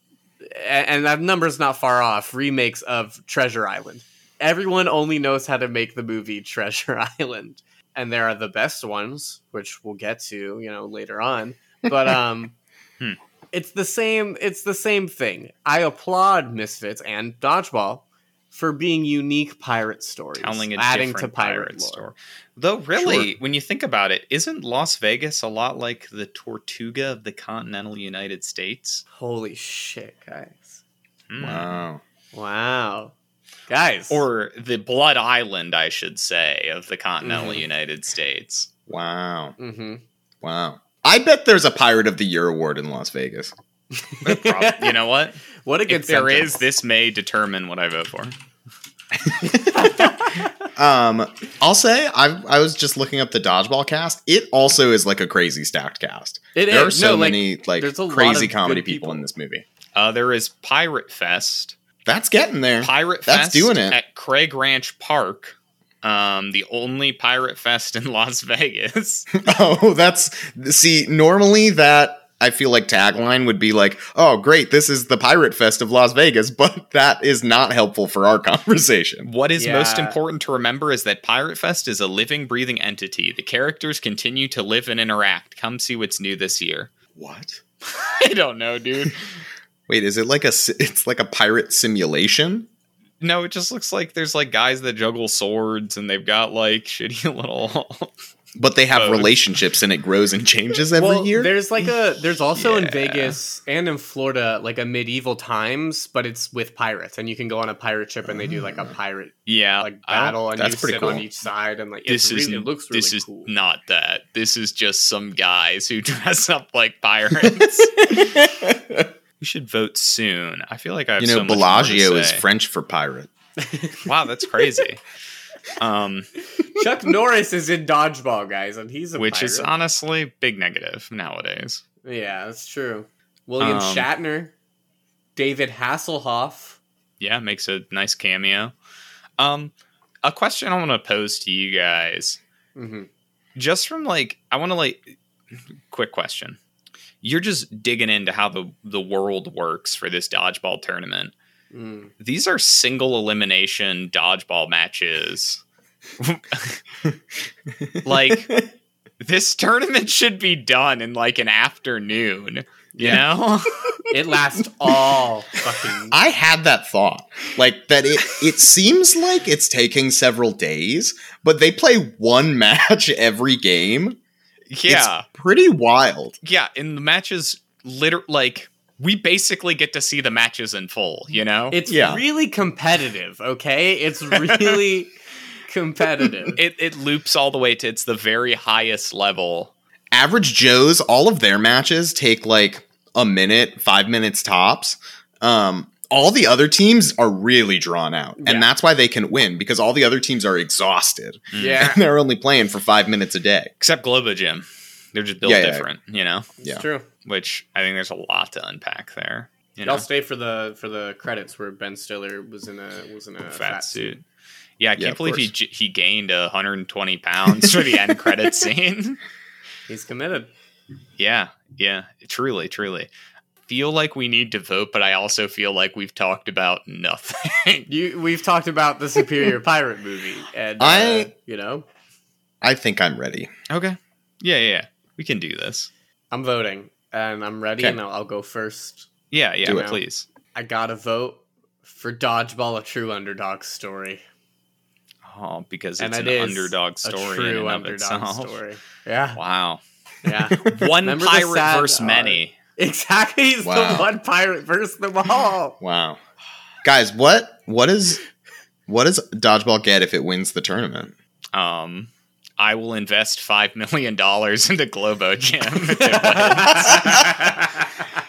and that number's not far off. Remakes of Treasure Island. Everyone only knows how to make the movie (laughs) Treasure Island, and there are the best ones, which we'll get to, you know, later on. But (laughs) um, Hmm. it's the same. It's the same thing. I applaud Misfits and Dodgeball for being unique pirate stories, telling a adding to pirate, pirate lore. story. Though, really, when you think about it, isn't Las Vegas a lot like the Tortuga of the continental United States? Holy shit, guys! Hmm. Wow. Wow, guys, Or the Blood Island, I should say, of the continental Mhm. United States. Wow. hmm Wow. I bet there's a Pirate of the Year award in Las Vegas. Prob- (laughs) you know what? what a good If sentence. is, this may determine what I vote for. (laughs) Um, I'll say I I was just looking up the dodgeball cast. It also is like a crazy stacked cast. It there are so No, like, many like there's a lot crazy comedy people. people. in this movie. Uh, there is Pirate Fest. That's getting there. Pirate That's Fest doing it. at Craig Ranch Park. Um, the only Pirate Fest in (laughs) Las Vegas. (laughs) oh, that's see. Normally, that I feel like tagline would be like, "Oh, great, this is the Pirate Fest of Las Vegas," (laughs) but that is not helpful for our (laughs) conversation. What is most important to remember is that Pirate Fest is a living, breathing entity. The characters continue to live and interact. Come see what's new this year. What? (laughs) I don't know, dude. Wait, is it like a? It's like a pirate simulation. No, it just looks like there's like guys that juggle swords and they've got like shitty little. But they have Both. relationships and it grows and changes every well, year. There's like a there's also in Vegas and in Florida like a medieval times, but it's with pirates, and you can go on a pirate ship and they do like a oh. pirate yeah, like battle, and that's you sit cool. on each side, and like This it's is really, it looks really this is cool. not that. This is just some guys who (laughs) dress up like pirates. (laughs) we should vote soon. I feel like I have you know, so much more to Bellagio is. French for pirate. Wow, that's crazy. (laughs) Um, (laughs) Chuck Norris is in dodgeball, guys, and he's a which is honestly big negative nowadays. yeah, that's true. William Um, Shatner, David Hasselhoff. Yeah, makes a nice cameo. Um, a question I want to pose to you guys, mm-hmm. just from like, I want to like, quick question. You're just digging into how the the world works for this dodgeball tournament. Mm. These are single elimination dodgeball matches. (laughs) like this tournament should be done in like an afternoon. You Yeah. know? It lasts all fucking. (laughs) I had that thought, like that. It it seems like it's taking several days, but they play one (laughs) match every game. yeah. It's pretty wild. yeah, in the matches, liter like we basically get to see the matches in full. You know, It's Yeah. really competitive, okay? It's (laughs) really competitive. it it loops all the way to it's the very highest level. Average Joes, all of their matches take like a minute, five minutes tops. Um, all the other teams are really drawn out, Yeah. and that's why they can win because all the other teams are exhausted yeah, and (laughs) they're only playing for five minutes a day. Except Globo Gym, they're just built Yeah, yeah. different. You know, it's Yeah. true. Which I think there's a lot to unpack there. You know, I'll stay for the for the credits where Ben Stiller was in a was in a fat, suit. Yeah, I Yeah, can't of believe he course. j- he gained 120 pounds for the end (laughs) credit scene. He's committed. Yeah, yeah, truly, truly. Feel like we need to vote, but I also feel like we've talked about nothing. You we've talked about the superior (laughs) pirate movie, and uh, I- you know I think I'm ready. okay. Yeah, yeah, yeah. We can do this. I'm voting, and I'm ready, Okay. and I'll, I'll go first. Yeah, yeah, Do it. please. I gotta vote for Dodgeball, a true underdog story, Oh, because it's it an is underdog story true and underdog story. Yeah, Wow. yeah, (laughs) One Remember pirate sad versus art? many. (laughs) exactly. He's Wow. the one pirate versus them all. Wow, guys, what what is what does dodgeball get if it wins the tournament? Um, I will invest five million dollars into Globo Gym. (laughs) if, it wins.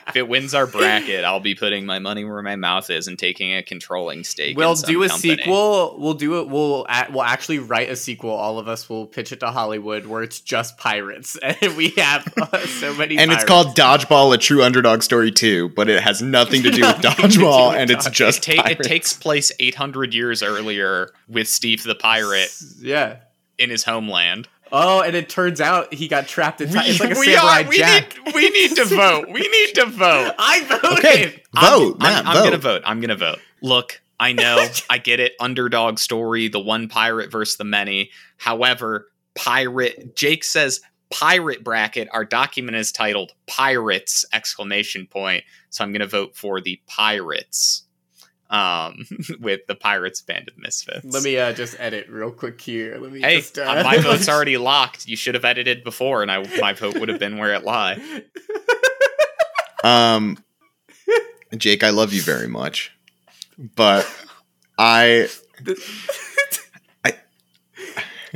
if it wins our bracket, I'll be putting my money where my mouth is and taking a controlling stake. We'll in some do a company. sequel. We'll do it. We'll a- we'll actually write a sequel. All of us will pitch it to Hollywood, where it's just pirates, (laughs) and we have uh, so many. And it's called Dodgeball: A True Underdog Story 2, but it has nothing to do with (laughs) Nothing to do dodgeball, with and it's dodgeball. just Ta- it takes place 800 years earlier with Steve the pirate Yeah. In his homeland. Oh, and it turns out he got trapped in time. It's like a (laughs) we, samurai are- we jack. need we need to (laughs) vote. We need to vote. I voted. Okay, vote, I'm, Matt, I'm, I'm vote. gonna vote. I'm gonna vote. Look, I know, (laughs) I get it. Underdog story, the one pirate versus the many. However, pirate. Jake says pirate bracket. Our document is titled "Pirates!" exclamation point. So I'm gonna vote for the pirates. Um, (laughs) with the Pirates Band of Misfits. Let me uh, just edit real quick here. Let me Hey, just, uh, uh, my (laughs) vote's already locked. You should have edited before, and I my vote would have been where it lie. (laughs) Um, Jake, I love you very much, but I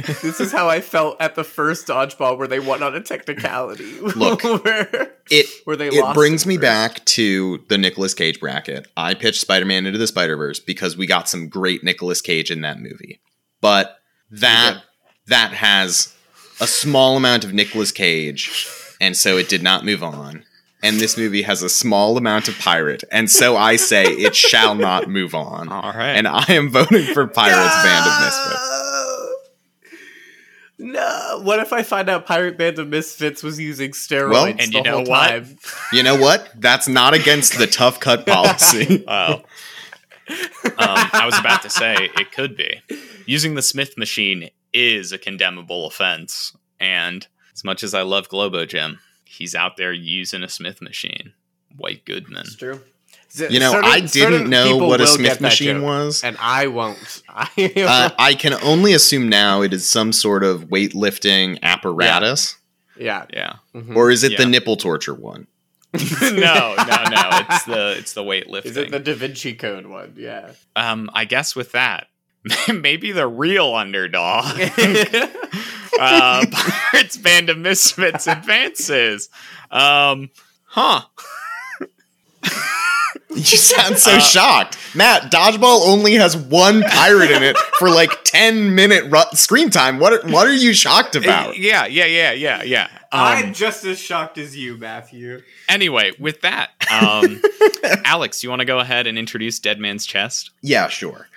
this is how I felt at the first dodgeball where they won on a technicality. Look, (laughs) where, it where they it lost brings at me first. back to the Nicolas Cage bracket. I pitched Spider-Man into the Spider-Verse because we got some great Nicolas Cage in that movie. But that did. that has a small amount of Nicolas Cage, and so it did not move on. And this movie has a small amount of pirate, and so I say it shall not move on. (laughs) All right. And I am voting for Pirates Band of Misfits. No. What if I find out Pirate Band of Misfits was using steroids Well- And the you know whole what? time? (laughs) You know what? That's not against the tough cut (laughs) policy. (laughs) Oh. um, I was about to say it could be. Using the Smith machine is a condemnable offense. And as much as I love Globo Gym, he's out there using a Smith machine. White Goodman. It's true. You know, Certain- I didn't know what a Smith machine joke, was. and I won't. (laughs) I, Uh, I can only assume now it is some sort of weightlifting apparatus, yeah. Yeah. Mhm. or is it the nipple torture one? (laughs) no, no, no. It's the it's the weightlifting. Is it the Da Vinci Code one? Yeah. um, I guess with that, (laughs) maybe the real underdog. uh, Pirates Band of Misfits advances. Um, huh. (laughs) You sound so Uh, shocked. Matt, Dodgeball only has one pirate in it for like (laughs) 10 minute ru- screen time. What are, what are you shocked about? Yeah, yeah, yeah, yeah, yeah. I'm Um, just as shocked as you, Matthew. anyway, with that, um, (laughs) Alex, you want to go ahead and introduce Dead Man's Chest? Yeah, sure.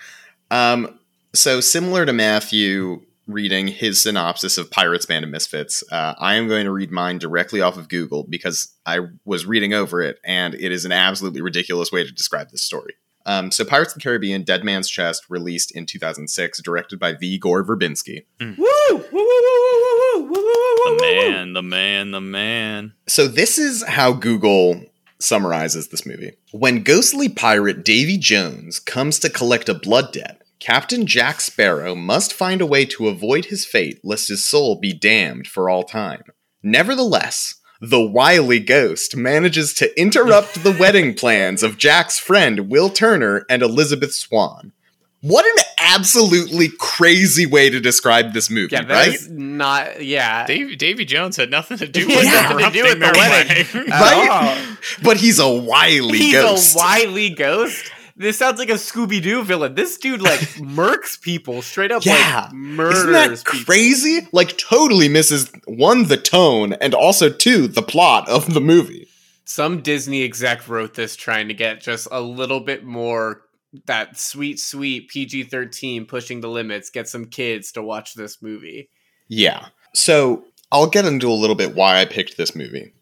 Um, so similar to Matthew reading his synopsis of Pirates, Band of Misfits. Uh, I am going to read mine directly off of Google because I was reading over it and it is an absolutely ridiculous way to describe this story. Um, so, Pirates of the Caribbean Dead Man's Chest, released in 2006, directed by V. Gore Verbinski. Mm. Woo! Woo, woo, woo, woo, woo, woo, woo, woo, The man, the man, the man. So, this is how Google summarizes this movie. When ghostly pirate Davy Jones comes to collect a blood debt, Captain Jack Sparrow must find a way to avoid his fate lest his soul be damned for all time. Nevertheless, the wily ghost manages to interrupt the wedding (laughs) plans of Jack's friend Will Turner and Elizabeth Swann. What an absolutely crazy way to describe this movie, Yeah, right? that's not. Yeah, Davy, Davy Jones had nothing to do (laughs) with had nothing to do with the interrupting wedding. (laughs) Right? All. But he's a wily He's ghost. He's a wily ghost. This sounds like a Scooby Doo villain. This dude like (laughs) murks people straight up. Yeah. like, murders Isn't that people. crazy? Like, totally misses one, the tone, and also two, the plot of the movie. Some Disney exec wrote this trying to get just a little bit more that sweet, sweet PG thirteen pushing the limits. Get some kids to watch this movie. Yeah. So, I'll get into a little bit why I picked this movie.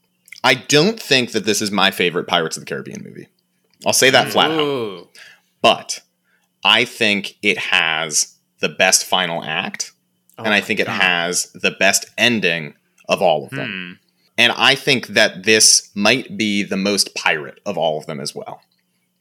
I don't think that this is my favorite Pirates of the Caribbean movie. I'll say that flat out. But I think it has the best final act, Oh and I my think it has the best ending of all of them. Hmm. And I think that this might be the most pirate of all of them as well.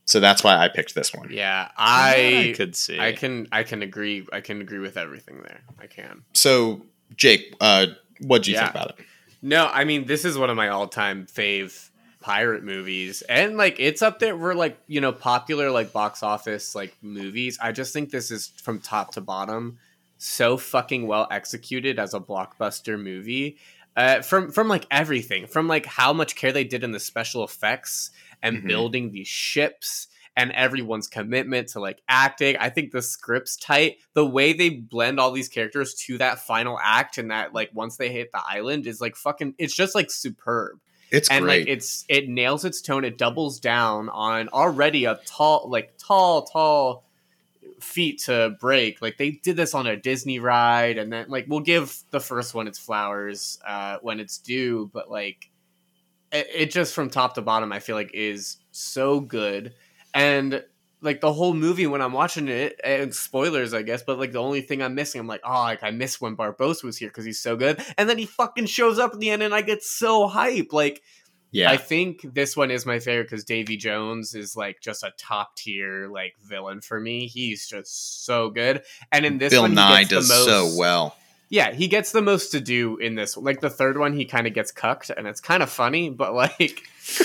So that's why I picked this one. Yeah, That I could see. I can I can agree I can agree with everything there. I can. So, Jake, uh, what do you Yeah. think about it? No, I mean this is one of my all-time fave pirate movies and like it's up there for like, you know, popular like box office like movies. I just think this is from top to bottom so fucking well executed as a blockbuster movie. Uh, from from like everything, from like how much care they did in the special effects and Mhm. building these ships and everyone's commitment to like acting. I think the script's tight. The way they blend all these characters to that final act and that like once they hit the island is like fucking it's just like superb. It's and great. like it's it nails its tone. It doubles down on already a tall like tall tall feat to break. Like they did this on a Disney ride and then like we'll give the first one its flowers uh when it's due, but like it, it just from top to bottom I feel like is so good and like the whole movie when I'm watching it and spoilers I guess but like the only thing I'm missing I'm like oh like I miss when Barbossa was here because he's so good and then he fucking shows up at the end and I get so hype like yeah. I think this one is my favorite because Davy Jones is like just a top tier like villain for me. He's just so good, and in this Bill one, Nighy gets the does most, so well. Yeah, he gets the most to do in this. Like the third one, he kind of gets cucked, and it's kind of funny, but like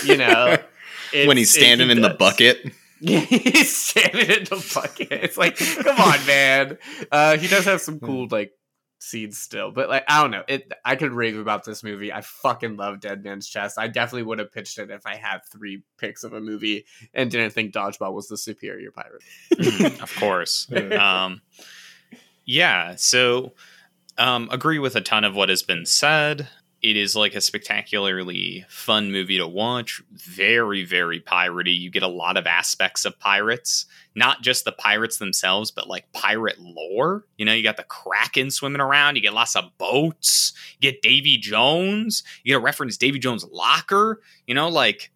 you know, (laughs) when he's it- standing he in the bucket. Yeah, (laughs) he's standing in the bucket. It's like, come on, man. Uh, he does have some cool like scenes still, but like I don't know. It I could rave about this movie. I fucking love Dead Man's Chest. I definitely would have pitched it if I had three picks of a movie and didn't think Dodgeball was the superior pirate. Mm, (laughs) of course. um, yeah. So, um, agree with a ton of what has been said. It is like a spectacularly fun movie to watch. Very, very piratey. You get a lot of aspects of pirates, not just the pirates themselves, but like pirate lore. You know, you got the Kraken swimming around. You get lots of boats. You get Davy Jones. You get a reference Davy Jones' locker. You know, like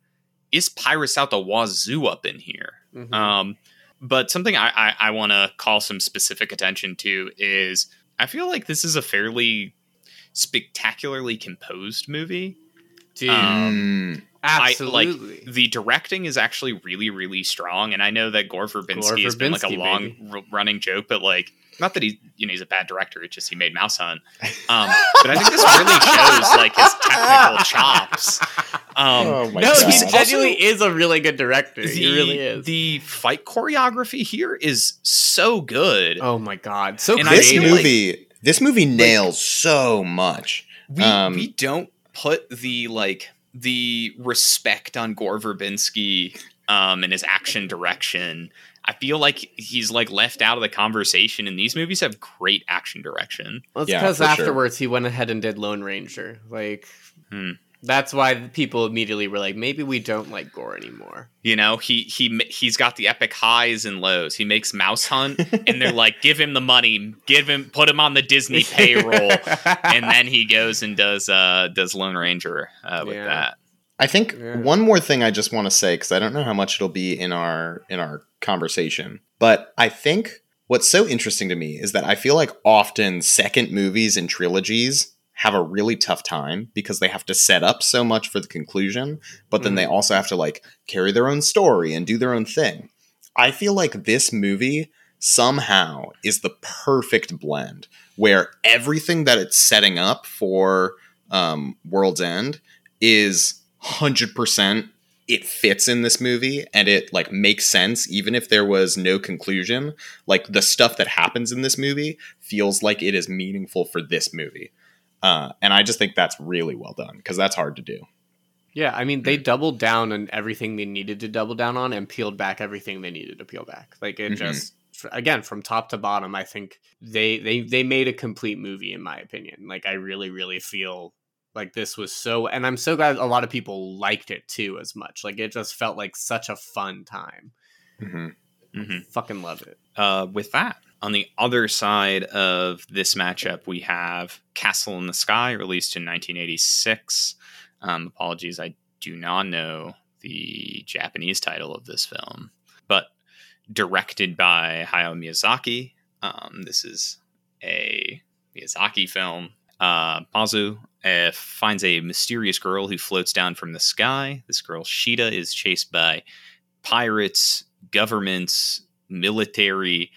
is pirates out the wazoo up in here? Mhm. Um, but something I, I, I want to call some specific attention to is I feel like this is a fairly spectacularly composed movie. Dude, Mm, I- absolutely. The directing is actually really, really strong, and I know that Gore Verbinski Gore has been like a Verbinski, long r- running joke, but like not that he you know he's a bad director, it's just he made Mouse Hunt. (laughs) Um, but I think this really shows like his technical (laughs) chops. Um, Oh no, God. he Also- genuinely is a really good director. the, he really is. The fight choreography here is so good. oh my god, so And I this creative. feel like- movie, this movie nails so much. we Um, we don't put the like the respect on Gore Verbinski um, and his action direction. I feel like he's like left out of the conversation, and these movies have great action direction. Well, it's Yeah, because sure. afterwards he went ahead and did Lone Ranger. Like Hmm. That's why people immediately were like, maybe we don't like gore anymore. You know, he he he's got the epic highs and lows. He makes Mouse Hunt, and they're like, give him the money, give him, put him on the Disney payroll, (laughs) and then he goes and does uh does Lone Ranger uh, with Yeah. that. I think Yeah. one more thing I just want to say because I don't know how much it'll be in our in our conversation, but I think what's so interesting to me is that I feel like often second movies and trilogies have a really tough time because they have to set up so much for the conclusion, but then they also have to like carry their own story and do their own thing. I feel like this movie somehow is the perfect blend where everything that it's setting up for um, World's End is 100% it fits in this movie and it like makes sense even if there was no conclusion. Like the stuff that happens in this movie feels like it is meaningful for this movie uh, and i just think that's really well done because that's hard to do Yeah, I mean, they doubled down on everything they needed to double down on and peeled back everything they needed to peel back. Like it Mhm. just again from top to bottom, I think they they they made a complete movie in my opinion. Like I really really feel like this was so and I'm so glad a lot of people liked it too as much. Like it just felt like such a fun time. Mhm. hmm Fucking love it. Uh, with that, on the other side of this matchup, we have Castle in the Sky, released in 1986. Um, apologies, I do not know the Japanese title of this film, but directed by Hayao Miyazaki. Um, this is a Miyazaki film. Uh, Pazu uh, finds a mysterious girl who floats down from the sky. This girl, Sheeta, is chased by pirates, governments, military,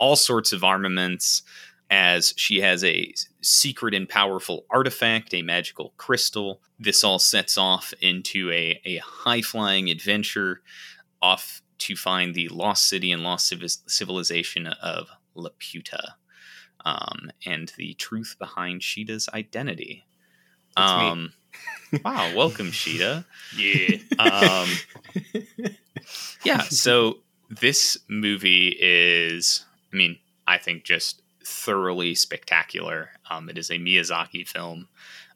all sorts of armaments, as she has a secret and powerful artifact, a magical crystal. This all sets off into a, a high flying adventure off to find the lost city and lost civis- civilization of Laputa um, and the truth behind Sheeta's identity. That's me. Um, wow, welcome, Sheeta. (laughs) Yeah. Um, yeah, so this movie is, I mean, I think just thoroughly spectacular. Um, it is a Miyazaki film.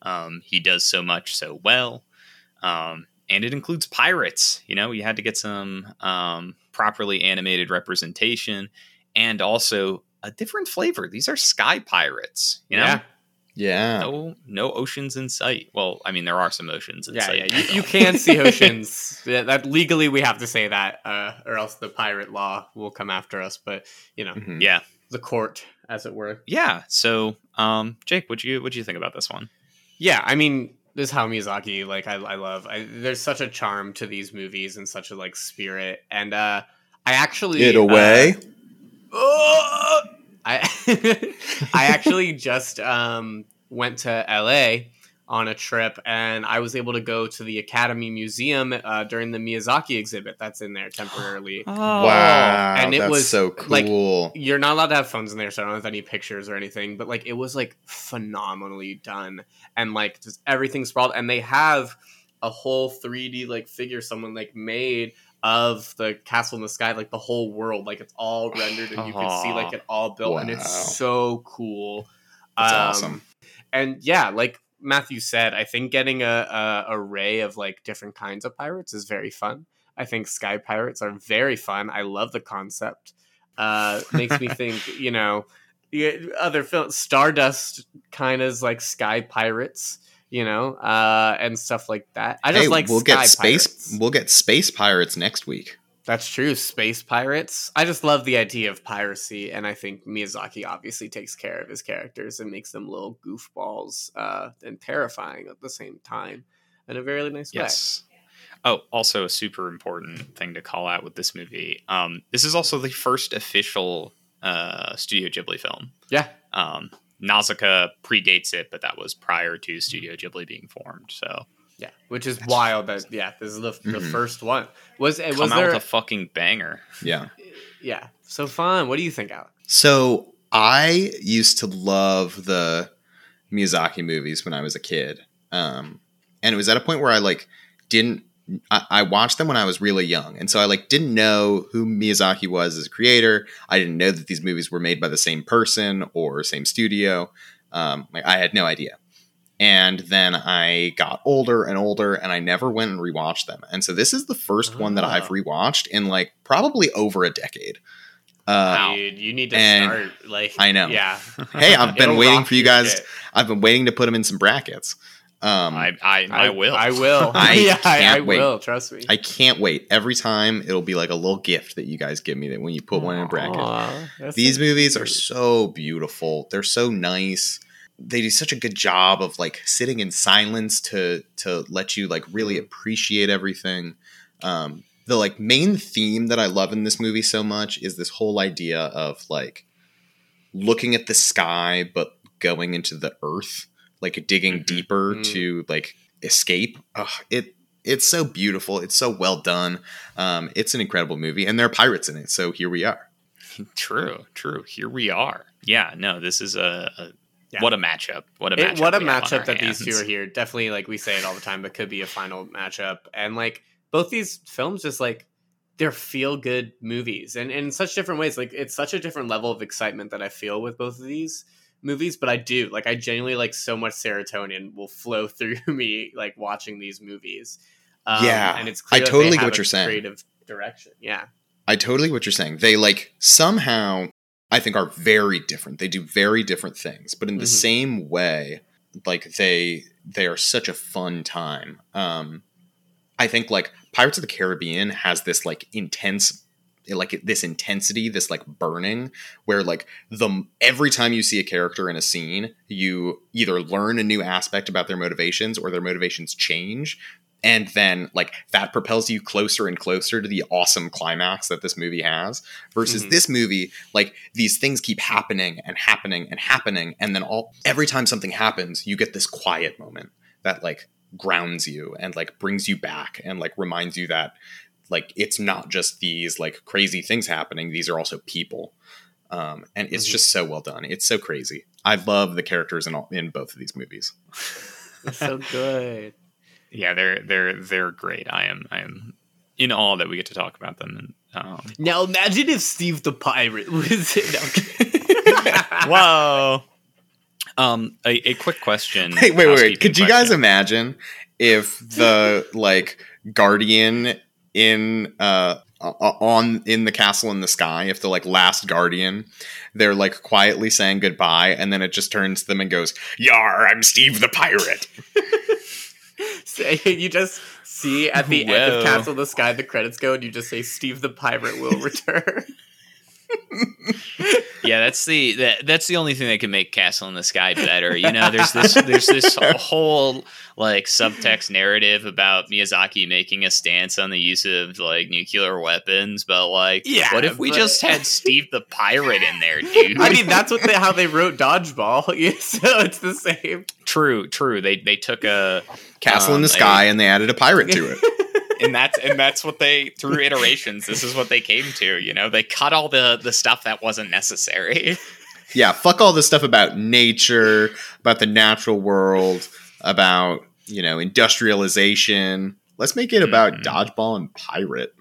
Um, he does so much so well. Um, and it includes pirates. You know, you had to get some um, properly animated representation and also a different flavor. These are sky pirates, you know? yeah. Yeah No, no oceans in sight. Well, I mean, there are some oceans in Yeah, sight. yeah. You, you can see (laughs) oceans. yeah, that legally we have to say that, uh, or else the pirate law will come after us. But you know, Mhm. yeah, the court, as it were. yeah. So, um, Jake, what you what do you think about this one? Yeah, I mean, this is how Miyazaki like I, I love. I, there's such a charm to these movies and such a like spirit. And uh, I actually Get uh, away. I (laughs) I actually just um, went to LA on a trip, and I was able to go to the Academy Museum uh, during the Miyazaki exhibit that's in there temporarily. (gasps) wow and it that's was, so like, cool You're not allowed to have phones in there, so I don't have any pictures or anything. But like, it was like phenomenally done, and like just everything sprawled. And they have a whole 3D like figure someone like made of the castle in the sky, like the whole world, like it's all rendered, and you can see (sighs) like it all built, and it's so cool. That's Um, awesome. And yeah, like Matthew said, I think getting a, a array of like different kinds of pirates is very fun. I think sky pirates are very fun. I love the concept. Uh, makes me (laughs) think, you know, other films, Stardust kind of like sky pirates, you know, uh, and stuff like that. I just hey, like we'll sky get space pirates. we'll get space pirates next week That's true. Space pirates. I just love the idea of piracy, and I think Miyazaki obviously takes care of his characters and makes them little goofballs uh, and terrifying at the same time in a very nice way. Yes. Oh, also a super important thing to call out with this movie. Um, this is also the first official uh, Studio Ghibli film. Yeah. Um, Nausicaa predates it, but that was prior to Studio Ghibli being formed. So Yeah, which is wild. That yeah, this is the, the Mhm. first one. Was it come was out there? with a fucking banger. yeah yeah, so fun. What do you think, Alec? So I used to love the Miyazaki movies when I was a kid, um, and it was at a point where I like didn't I, I watched them when I was really young, and so I like didn't know who Miyazaki was as a creator. I didn't know that these movies were made by the same person or same studio. Um, like I had no idea. And then I got older and older, and I never went and rewatched them. And so this is the first one that I've Ah. rewatched in like probably over a decade. Uh, Wow. Dude, you need to start like I know. Yeah. Hey, I've (laughs) been It'll waiting for you guys. shit. I've been waiting to put them in some brackets. Um, I, I, I, will. I will. (laughs) I (laughs) yeah, I, I wait. will. Trust me. I can't wait. Every time it'll be like a little gift that you guys give me that when you put one in a bracket. These so movies are so beautiful. They're so nice. They do such a good job of like sitting in silence to to let you like really appreciate everything. Um, the like main theme that I love in this movie so much is this whole idea of like looking at the sky but going into the earth, like digging Mhm. deeper Mm. to like escape. Ugh, it it's so beautiful. It's so well done. Um, it's an incredible movie, and there are pirates in it. So here we are. (laughs) True, true. Here we are. Yeah, no, this is a, a Yeah. what a matchup. What a It- matchup. what a we have on matchup our that these two are here. Definitely, like we say it all the time, but could be a final matchup. And like both these films, just like they're feel good movies, and, and in such different ways. Like it's such a different level of excitement that I feel with both of these movies. But I do like I genuinely like so much serotonin will flow (laughs) through me like watching these movies. Um, Yeah, and it's I totally get what you're saying. Creative direction, yeah. I totally what you're saying. They like somehow I think are very different. They do very different things, but in the Mhm. same way, like they they are such a fun time. Um I think like Pirates of the Caribbean has this like intense like this intensity, this like burning where like the every time you see a character in a scene, you either learn a new aspect about their motivations or their motivations change and then like that propels you closer and closer to the awesome climax that this movie has versus Mhm. this movie like these things keep happening and happening and happening and then all every time something happens you get this quiet moment that like grounds you and like brings you back and like reminds you that like it's not just these like crazy things happening these are also people um, and it's Mhm. just so well done it's so crazy i love the characters in all in both of these movies (laughs) It's so good. Yeah, they're they're they're great. I am I am in awe that we get to talk about them. And, um, Now imagine if Steve the pirate (laughs) was in. (laughs) whoa. Um, a, a quick question. Wait, wait, wait, wait. housekeeping Could you guys imagine if the like guardian in uh on in the castle in the sky, if the like last guardian, they're like quietly saying goodbye, and then it just turns to them and goes, "Yar, I'm Steve the pirate." (laughs) You just see at the end of Castle in the Sky, the credits go, and you just say Steve the pirate will return. (laughs) Yeah, that's the that, that's the only thing that can make Castle in the Sky better. You know, there's this there's this whole like subtext narrative about Miyazaki making a stance on the use of like nuclear weapons, but like, Yeah, what if we but- just had Steve the pirate in there, dude? I mean, that's what they, how they wrote Dodgeball. (laughs) Yeah, so it's the same. true, true. They they took a Castle in the Um, sky, and they added a pirate to it. (laughs) and that's and that's what they through iterations. This is what they came to. You know, they cut all the the stuff that wasn't necessary. yeah, fuck all this stuff about nature, about the natural world, about you know industrialization. Let's make it about Mhm. dodgeball and pirate.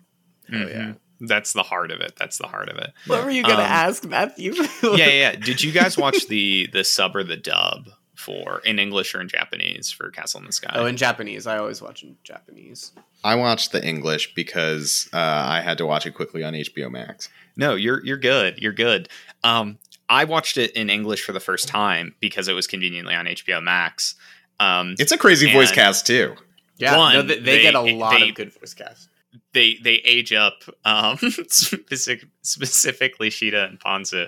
Oh, yeah. Mhm. That's the heart of it. That's the heart of it. What were you gonna Um, ask, Matthew? yeah, yeah, yeah. Did you guys watch the the sub or the dub for in English or in Japanese for Castle in the Sky? Oh, in Japanese. I always watch in Japanese. I watched the English because uh, I had to watch it quickly on HBO Max. no, you're you're good. You're good. Um, I watched it in English for the first time because it was conveniently on HBO Max. Um, It's a crazy voice cast too. Yeah, One, no, they, they, they- get a lot they- of good voice cast. they they age up um (laughs) specific, specifically Sheeta and Ponzu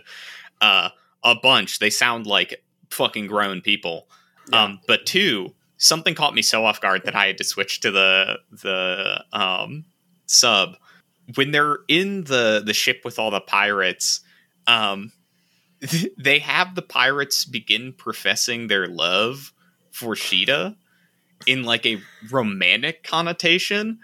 uh a bunch they sound like fucking grown people Yeah. um but two something caught me so off guard that I had to switch to the the um sub when they're in the the ship with all the pirates um (laughs) they have the pirates begin professing their love for Sheeta in like a romantic connotation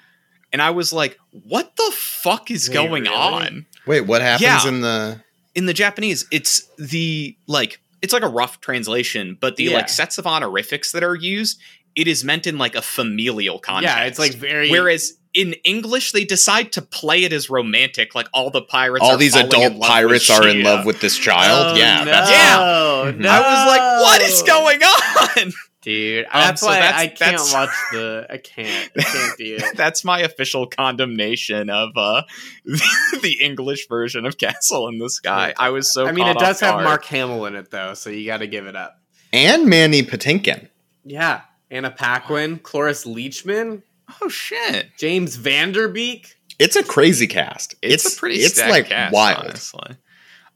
and I was like, "What the fuck is Wait, going really? on?" Wait, what happens Yeah. in the? In the Japanese, it's the like it's like a rough translation, but the Yeah. like sets of honorifics that are used it is meant in like a familial context. Yeah, it's like very. Whereas in English, they decide to play it as romantic, like all the pirates. All are these adult pirates are in love with this child. Oh, yeah, no, that's Yeah. no. I was like, what is going on? (laughs) dude? Um, That's so why that's- I can't that's- watch the. I can't. I can't do it. (laughs) That's my official condemnation of uh, (laughs) the English version of Castle in the Sky. I was so. I mean, it does have guard. Mark Hamill in it though, so you got to give it up. and Mandy Patinkin. Yeah, Anna Paquin, Cloris Leachman, Oh shit! James Van Der Beek. It's a crazy cast. It's, a pretty. It's stacked like cast, wild. honestly.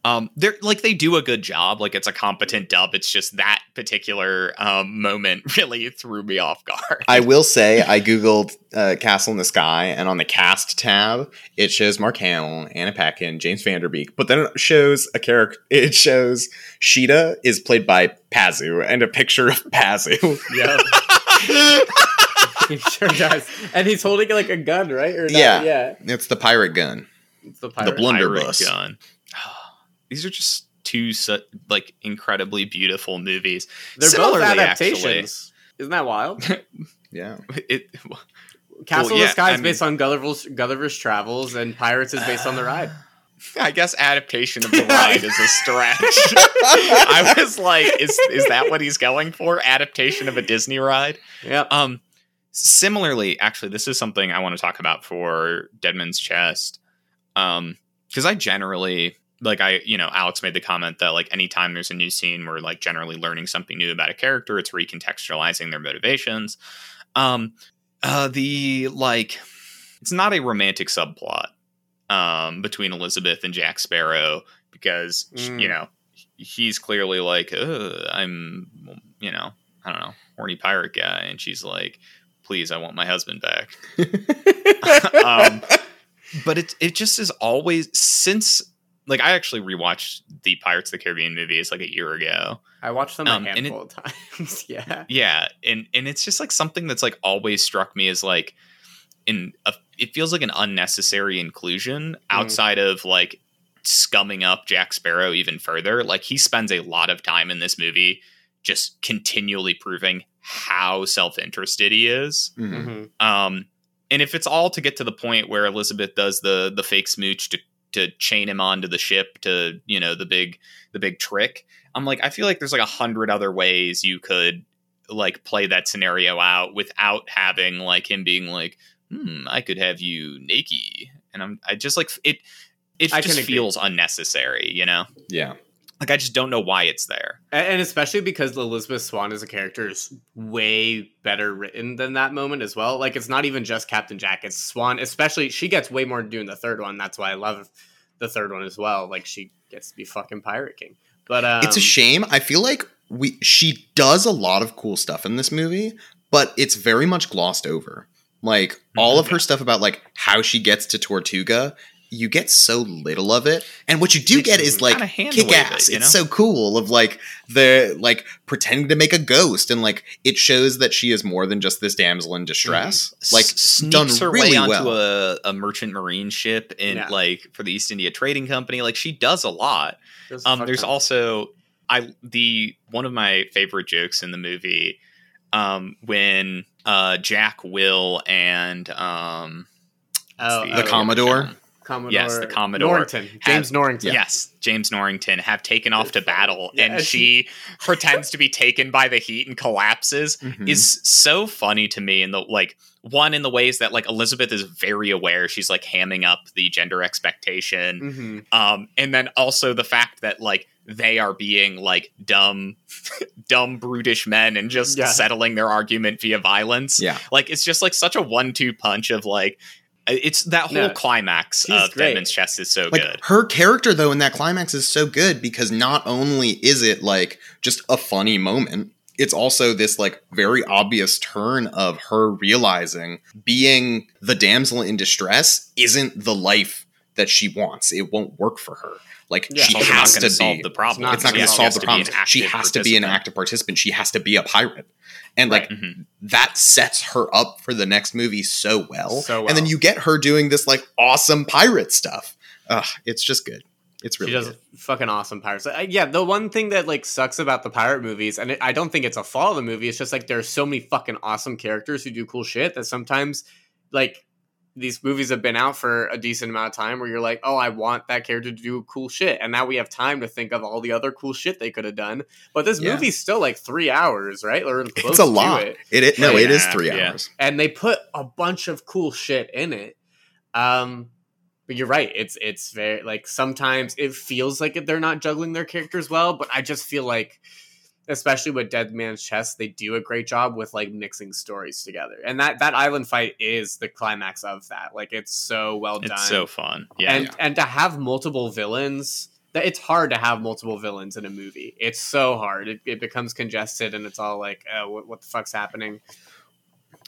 Um, they're like they do a good job. Like it's a competent dub. It's just that particular um, moment (laughs) really threw me off guard. I will say I googled uh, Castle in the Sky, and on the cast tab, it shows Mark Hamill, Anna Paquin, James Van Der Beek, but then it shows a character. It shows Sheeta is played by Pazu, and a picture of Pazu. Yeah, he (laughs) (laughs) sure does. And he's holding like a gun, right? Or not? Yeah. yeah. it's the pirate gun. It's the pirate. blunderbuss. Pirate gun. These are just two su- like incredibly beautiful movies. They're Similarly, both actually- adaptations. Isn't that wild? (laughs) Yeah, It, Castle in yeah, the Sky I is based on Gulliver's, Gulliver's Travels, and Pirates is based on the ride. (sighs) I guess adaptation of the ride is a stretch. (laughs) I was like, is is that what he's going for? Adaptation of a Disney ride? Yep. Um, similarly, actually, this is something I want to talk about for Dead Man's Chest. Um, because I generally like I, you know, Alex made the comment that like anytime there's a new scene, we're like generally learning something new about a character. It's recontextualizing their motivations. Um, uh, the like, it's not a romantic subplot um between Elizabeth and Jack Sparrow because Mm. you know he's clearly like I'm you know I don't know horny pirate guy and she's like please I want my husband back (laughs) (laughs) um, but it it just is always since like I actually rewatched the Pirates of the Caribbean movies like a year ago I watched them um, a and handful of (laughs) times. (laughs) yeah. yeah and and it's just like something that's like always struck me as like in a, it feels like an unnecessary inclusion outside of like scumming up Jack Sparrow even further like he spends a lot of time in this movie just continually proving how self-interested he is Mhm. Mhm. um and if it's all to get to the point where Elizabeth does the the fake smooch to to chain him onto the ship to you know the big the big trick. I'm like i feel like there's like a hundred other ways you could like play that scenario out without having like him being like hmm i could have you naked and i'm i just like it it I just feels unnecessary you know? Yeah. Like i just don't know why it's there And, and especially because Elizabeth Swann as a character is way better written than that moment as well. Like it's not even just Captain Jack; it's Swann. Especially, she gets way more to do in the third one. That's why I love the third one as well. Like she gets to be fucking Pirate King. But um, it's a shame. I feel like we she does a lot of cool stuff in this movie, but it's very much glossed over. Like all of her (laughs) stuff about like how she gets to Tortuga, you get so little of it, and what you do They get is like kick ass it, you it's so cool of like the like pretending to make a ghost, and like it shows that she is more than just this damsel in distress. Like S- done her really way onto well. a, a merchant marine ship and Yeah. like for the East India Trading Company. Like she does a lot. there's Um, there's ton. also I the one of my favorite jokes in the movie um, when uh, Jack, Will, and um, oh, The oh, Commodore? Commodore. Yes, the Commodore. Norrington, James Norrington. yes, James Norrington have taken off to battle, (laughs) and and she (laughs) pretends to be taken by the heat and collapses. Mhm. is so funny to me in the like one in the ways that like Elizabeth is very aware she's like hamming up the gender expectation hmm um and then also the fact that like they are being like dumb (laughs) dumb brutish men and just Yeah. settling their argument via violence yeah. like it's just like such a one-two punch of like it's that whole No, climax of great. Dead Man's Chest is so like good. her character though in that climax is so good because not only is it like just a funny moment it's also this like very obvious turn of her realizing being the damsel in distress isn't the life that she wants. It won't work for her. Like Yeah. she has to solve the problem. It's not going to solve the be problem. she has to be an active participant. She has to be a pirate and like Mhm. that sets her up for the next movie so well. So And then you get her doing this like awesome pirate stuff. Ugh, it's just good. It's she really does good. fucking awesome pirates. Uh, yeah, the one thing that like sucks about the pirate movies, and it, I don't think it's a fault of the movie. It's just like there are so many fucking awesome characters who do cool shit that sometimes, like, these movies have been out for a decent amount of time where you're like, oh, I want that character to do cool shit, and now we have time to think of all the other cool shit they could have done. But this Yeah. movie's still like three hours, right? Or close It's a to lot. it It, it no, Three it and a three yeah. hours. and they put a bunch of cool shit in it. Um, but you're right. It's it's very like sometimes it feels like they're not juggling their characters well, but I just feel like, especially with Dead Man's Chest, they do a great job with like mixing stories together. And that that island fight is the climax of that. Like it's so well done. It's so fun. Yeah. and and to have multiple villains. That it's hard to have multiple villains in a movie. It's so hard. It, it becomes congested, and it's all like, oh, what, what the fuck's happening?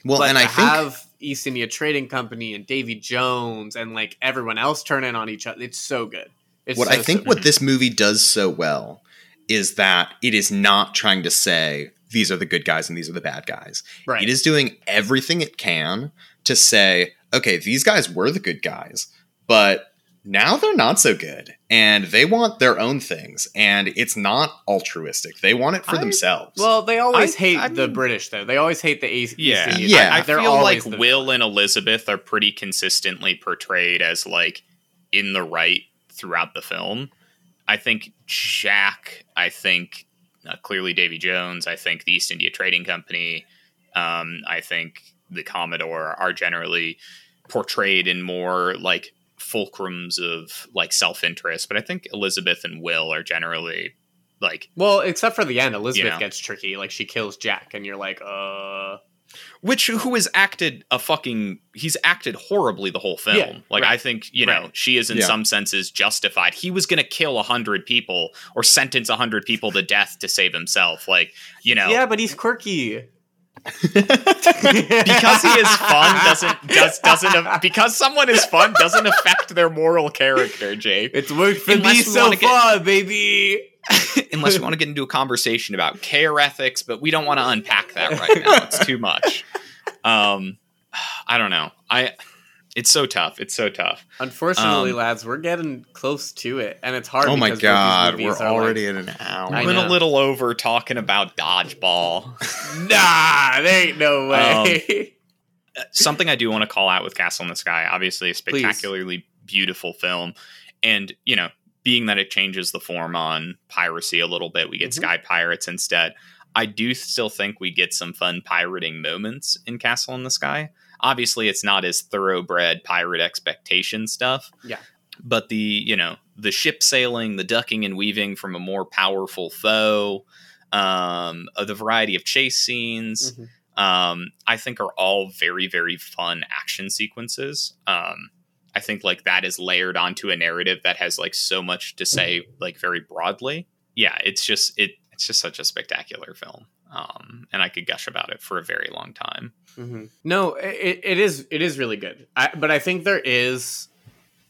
Well, but and to I think have East India Trading Company and Davy Jones and like everyone else turn in on each other. It's so good. It's what so, I think so what this movie does so well is that it is not trying to say these are the good guys and these are the bad guys. right. It is doing everything it can to say, okay, these guys were the good guys, but now they're not so good and they want their own things and it's not altruistic. They want it for I- themselves. well, they always I- hate I the mean- British though. They always hate the East, yeah, East Yeah. I, I They're feel like the- Will and Elizabeth are pretty consistently portrayed as like in the right throughout the film. I think Jack. I think uh, clearly Davy Jones. I think the East India Trading Company. Um, I think the Commodore are generally portrayed in more like fulcrums of like self interest. But I think Elizabeth and Will are generally like Well, except for the end, Elizabeth know. gets tricky. Like she kills Jack, and you're like, uh, which who has acted a fucking he's acted horribly the whole film Yeah, like right. i think you know Right. she is in Yeah. some senses justified he was gonna kill a hundred people or sentence a hundred people to death to save himself like you know yeah, but he's quirky (laughs) because he is fun doesn't does doesn't because someone is fun doesn't affect their moral character jake It's worked for Unless me so wanna get- far, baby. (laughs) unless you want to get into a conversation about care ethics, but we don't want to unpack that right now. It's too much. Um, (sighs) I don't know. I it's so tough. It's so tough. Unfortunately, Um, lads, we're getting close to it, and it's hard. oh my because both these god, we're are, like- already at an hour. I We went a little over talking about dodgeball. (laughs) nah, there ain't no way. Something I do want to call out with Castle in the Sky, obviously a spectacularly beautiful film, and you know, being that it changes the form on piracy a little bit, we get Mhm. Sky Pirates instead. I do still think we get some fun pirating moments in Castle in the Sky. Obviously, it's not as thoroughbred pirate expectation stuff. Yeah. But the, you know, the ship sailing, the ducking and weaving from a more powerful foe, um, uh, the variety of chase scenes, Mhm. um, I think are all very, very fun action sequences. Um, I think like that is layered onto a narrative that has like so much to say, like very broadly. Yeah, it's just it it's just such a spectacular film. Um, and I could gush about it for a very long time. hmm No, it, it is it is really good. I, but I think there is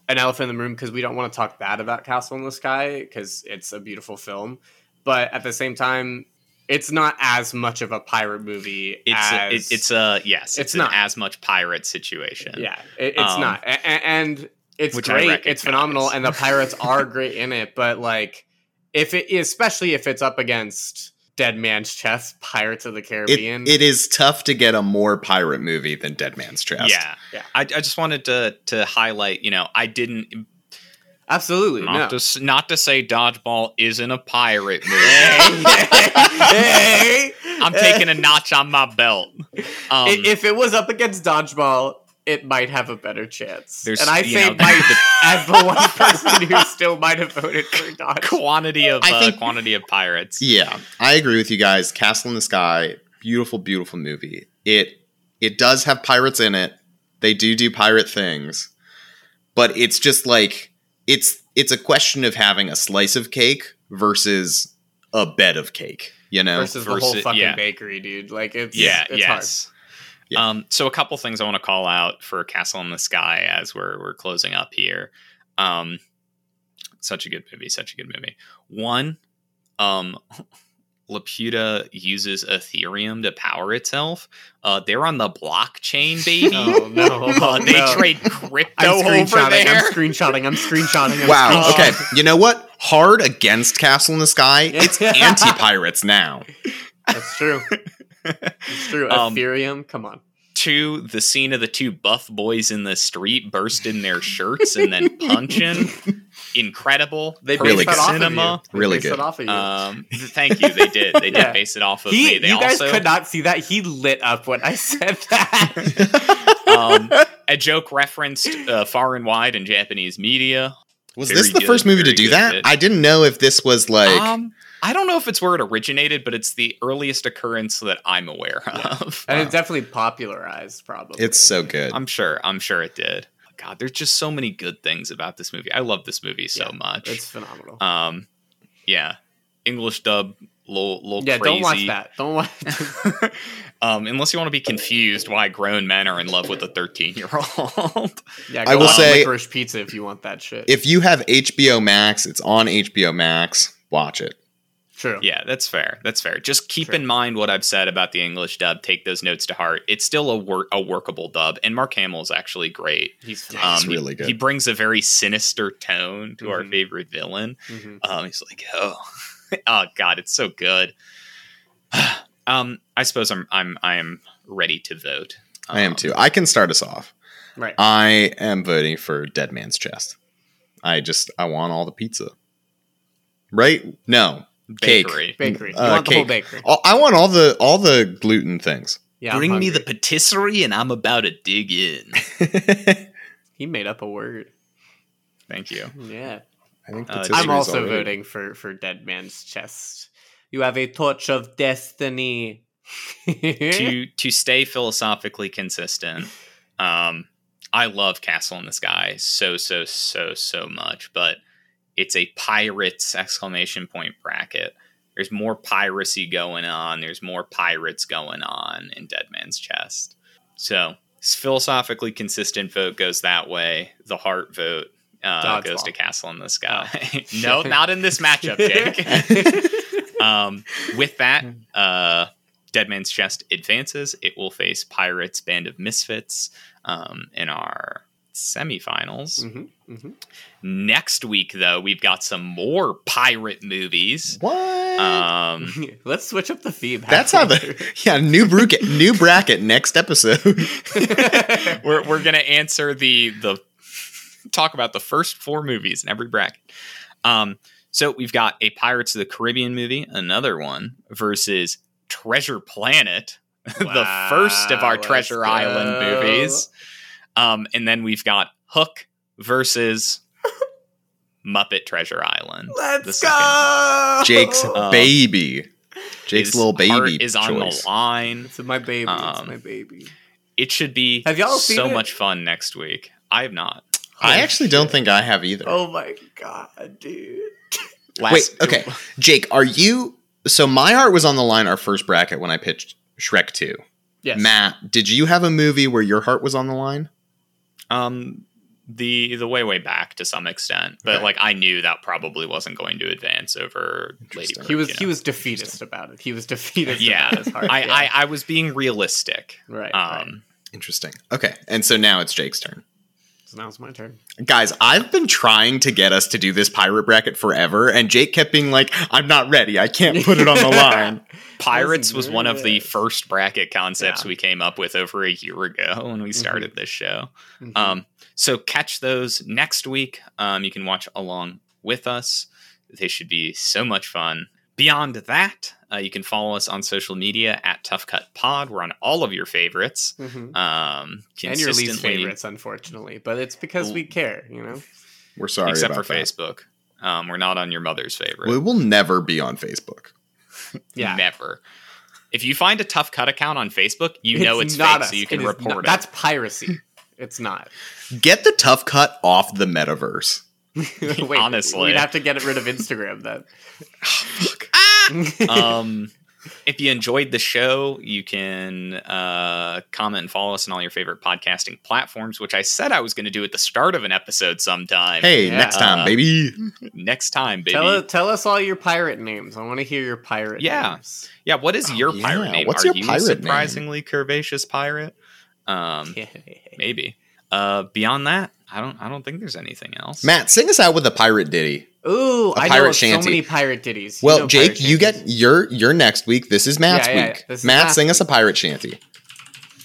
an elephant in the room because we don't want to talk bad about Castle in the Sky because it's a beautiful film. But at the same time, it's not as much of a pirate movie. It's a, it, it's a yes, it's, It's an not. as much pirate situation. yeah, it, it's Um, not, a, a- and it's great. It's phenomenal, and the pirates are great in it. But like, if it especially if it's up against Dead Man's Chest, Pirates of the It, Caribbean, it is tough to get a more pirate movie than Dead Man's Chest. yeah, Yeah. I, I just wanted to to highlight. You know, I didn't absolutely not no. to not to say dodgeball isn't a pirate (laughs) movie. hey, I'm taking a notch on my belt. Um, if it was up against dodgeball, it might have a better chance. There's, and I you say know, might (laughs) as the one person who still might have voted for dodgeball. quantity of uh, think- quantity of pirates. Yeah, I agree with you guys. Castle in the Sky, beautiful, beautiful movie. It it does have pirates in it. They do do pirate things, but it's just like it's it's a question of having a slice of cake versus a bed of cake. You know, versus, the whole fucking yeah. bakery, dude. Like it's Yeah, it's hard. yes. Yeah. Um, so a couple things I want to call out for Castle in the Sky as we're we're closing up here. Um, such a good movie, such a good movie. One, um, (laughs) Laputa uses Ethereum to power itself. Uh, they're on the blockchain, baby. Oh no! (laughs) Uh, they no. trade crypto I'm over screenshotting. there. I'm screenshotting. I'm screenshotting. I'm Wow. screenshotting. Okay. You know what? Hard against Castle in the Sky. (laughs) It's anti pirates now. That's true. It's true. (laughs) Um, Ethereum. Come on. to the scene of the two buff boys in the street bursting their shirts and then punching. Incredible. They Really based that good. off cinema. of you. Really based good. Off of you. Um, (laughs) thank you. They did. They did Yeah. base it off of he, me. They you guys also could not see that. He lit up when I (laughs) said that. (laughs) um, a joke referenced uh, far and wide in Japanese media. Was Very this the good, first movie to do that? bit. I didn't know if this was like. um, I don't know if it's where it originated, but it's the earliest occurrence that I'm aware of. and it definitely popularized, probably. it's so good. I'm sure. I'm sure it did. God, there's just so many good things about this movie. I love this movie so Yeah, much. It's phenomenal. Um, yeah, English dub, little, little yeah, crazy. don't watch that. Don't watch. (laughs) um, unless you want to be confused why grown men are in love with a 13 year old. (laughs) Yeah, I will watch say- licorice pizza if you want that shit. if you have HBO Max, it's on HBO Max. Watch it. True. yeah, that's fair. That's fair. Just keep Sure. in mind what I've said about the English dub. Take those notes to heart. It's still a work a workable dub, and Mark Hamill is actually great. He's Yeah, phenomenal. he's he- really good. He brings a very sinister tone to our Mhm. favorite villain. Mhm. Um, he's like, oh, (laughs) oh god, it's so good. (sighs) um, I suppose I'm I'm I am ready to vote. I am Um, too. I can start us off. Right. I am voting for Dead Man's Chest. I just I want all the pizza. Right? No. Cake. Bakery. bakery. You uh, want the whole bakery. I want all the all the gluten things. Yeah. Bring me the patisserie, and I'm about to dig in. (laughs) He made up a word. Thank you. Yeah. I think Uh, I'm also already- voting for for Dead Man's Chest. You have a torch of destiny. (laughs) to to stay philosophically consistent, um, I love Castle in the Sky so so so so much, but it's a pirates exclamation point bracket. There's more piracy going on. There's more pirates going on in Dead Man's Chest. So philosophically consistent vote goes that way. The heart vote uh, goes Dodgeball. to Castle in the Sky. Oh, (laughs) no, not in this matchup, Jake. (laughs) um, with that, uh, Dead Man's Chest advances. It will face Pirates Band of Misfits um, in our semifinals. Mhm, mhm. Next week, though, we've got some more pirate movies. What? Um, (laughs) Let's switch up the theme. That's how the (laughs) (laughs) yeah new bracket new bracket next episode. we're we're gonna answer the the talk about the first four movies in every bracket. Um, so we've got a Pirates of the Caribbean movie, another one versus Treasure Planet, the first of our Treasure let's Island go. movies. Um, and then we've got Hook versus (laughs) Muppet Treasure Island. Let's go. Jake's Uh, baby. Jake's His little heart baby is on choice. the line. It's my baby. it's Um, my baby. It should be Have y'all seen so it? much fun next week. I have not. I Oh, actually don't think I have either. Oh my god, dude. Wait, okay. Jake, are you so my heart was on the line our first bracket when I pitched Shrek 2. Yes. Matt, did you have a movie where your heart was on the line? Um, the the way way back to some extent, but Okay. like I knew that probably wasn't going to advance over Lady Interesting. Bird. He was you he was defeatist about it. He was defeatist yeah. about his heart. I, yeah. I I was being realistic. right, right. Um, Interesting. Okay. And so now it's Jake's turn. So now it's my turn. Guys, I've been trying to get us to do this pirate bracket forever, and Jake kept being like, I'm not ready. I can't put it on the (laughs) line. Pirates was one of the first bracket concepts Yeah. we came up with over a year ago when we started this show. Mhm. Um, so catch those next week. Um, you can watch along with us. They should be so much fun. Beyond that, uh, you can follow us on social media at Tough Cut Pod. We're on all of your favorites. Mhm. Um, and your least favorites, unfortunately, but it's because we care, you know. We're sorry except for that. Facebook. Um, we're not on your mother's favorite. We will never be on Facebook. (laughs) Yeah. Never. If you find a Tough Cut account on Facebook, you know it's not fake, us. so you can It is report not- it. That's piracy. (laughs) It's not. Get the tough cut off the metaverse. (laughs) Wait, Honestly. we'd have to get rid of Instagram then. (laughs) um, if you enjoyed the show, you can uh, comment and follow us on all your favorite podcasting platforms, which I said I was going to do at the start of an episode sometime. Hey, Yeah. next time, Uh, baby. (laughs) next time, baby. Tell, tell us all your pirate names. I want to hear your pirate Yeah. names. yeah, what is Oh, your yeah. pirate name? What's Are your you pirate a name? surprisingly curvaceous pirate? Um, (laughs) maybe. Uh, beyond that, I don't. I don't think there's anything else. Matt, sing us out with a pirate ditty. Ooh, I pirate know shanty. so many pirate ditties. You Well, know Jake, you get your your next week. This is Matt's Yeah, yeah, week. Matt, sing us a pirate shanty.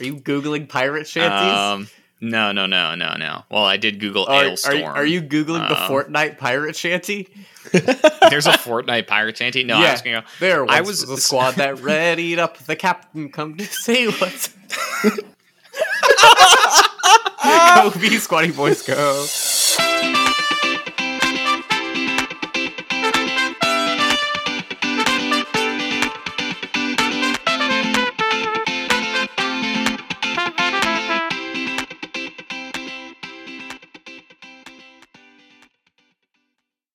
Are you googling pirate shanties? Um, no, no, no, no, no. Well, I did Google are, are, Ailstorm. are you googling the Um, Fortnite pirate shanty? (laughs) There's a Fortnite pirate shanty. No, I Yeah. was gonna go. There I was was- the squad that (laughs) readied up the captain come to (laughs) say what's. go be squatty boys go.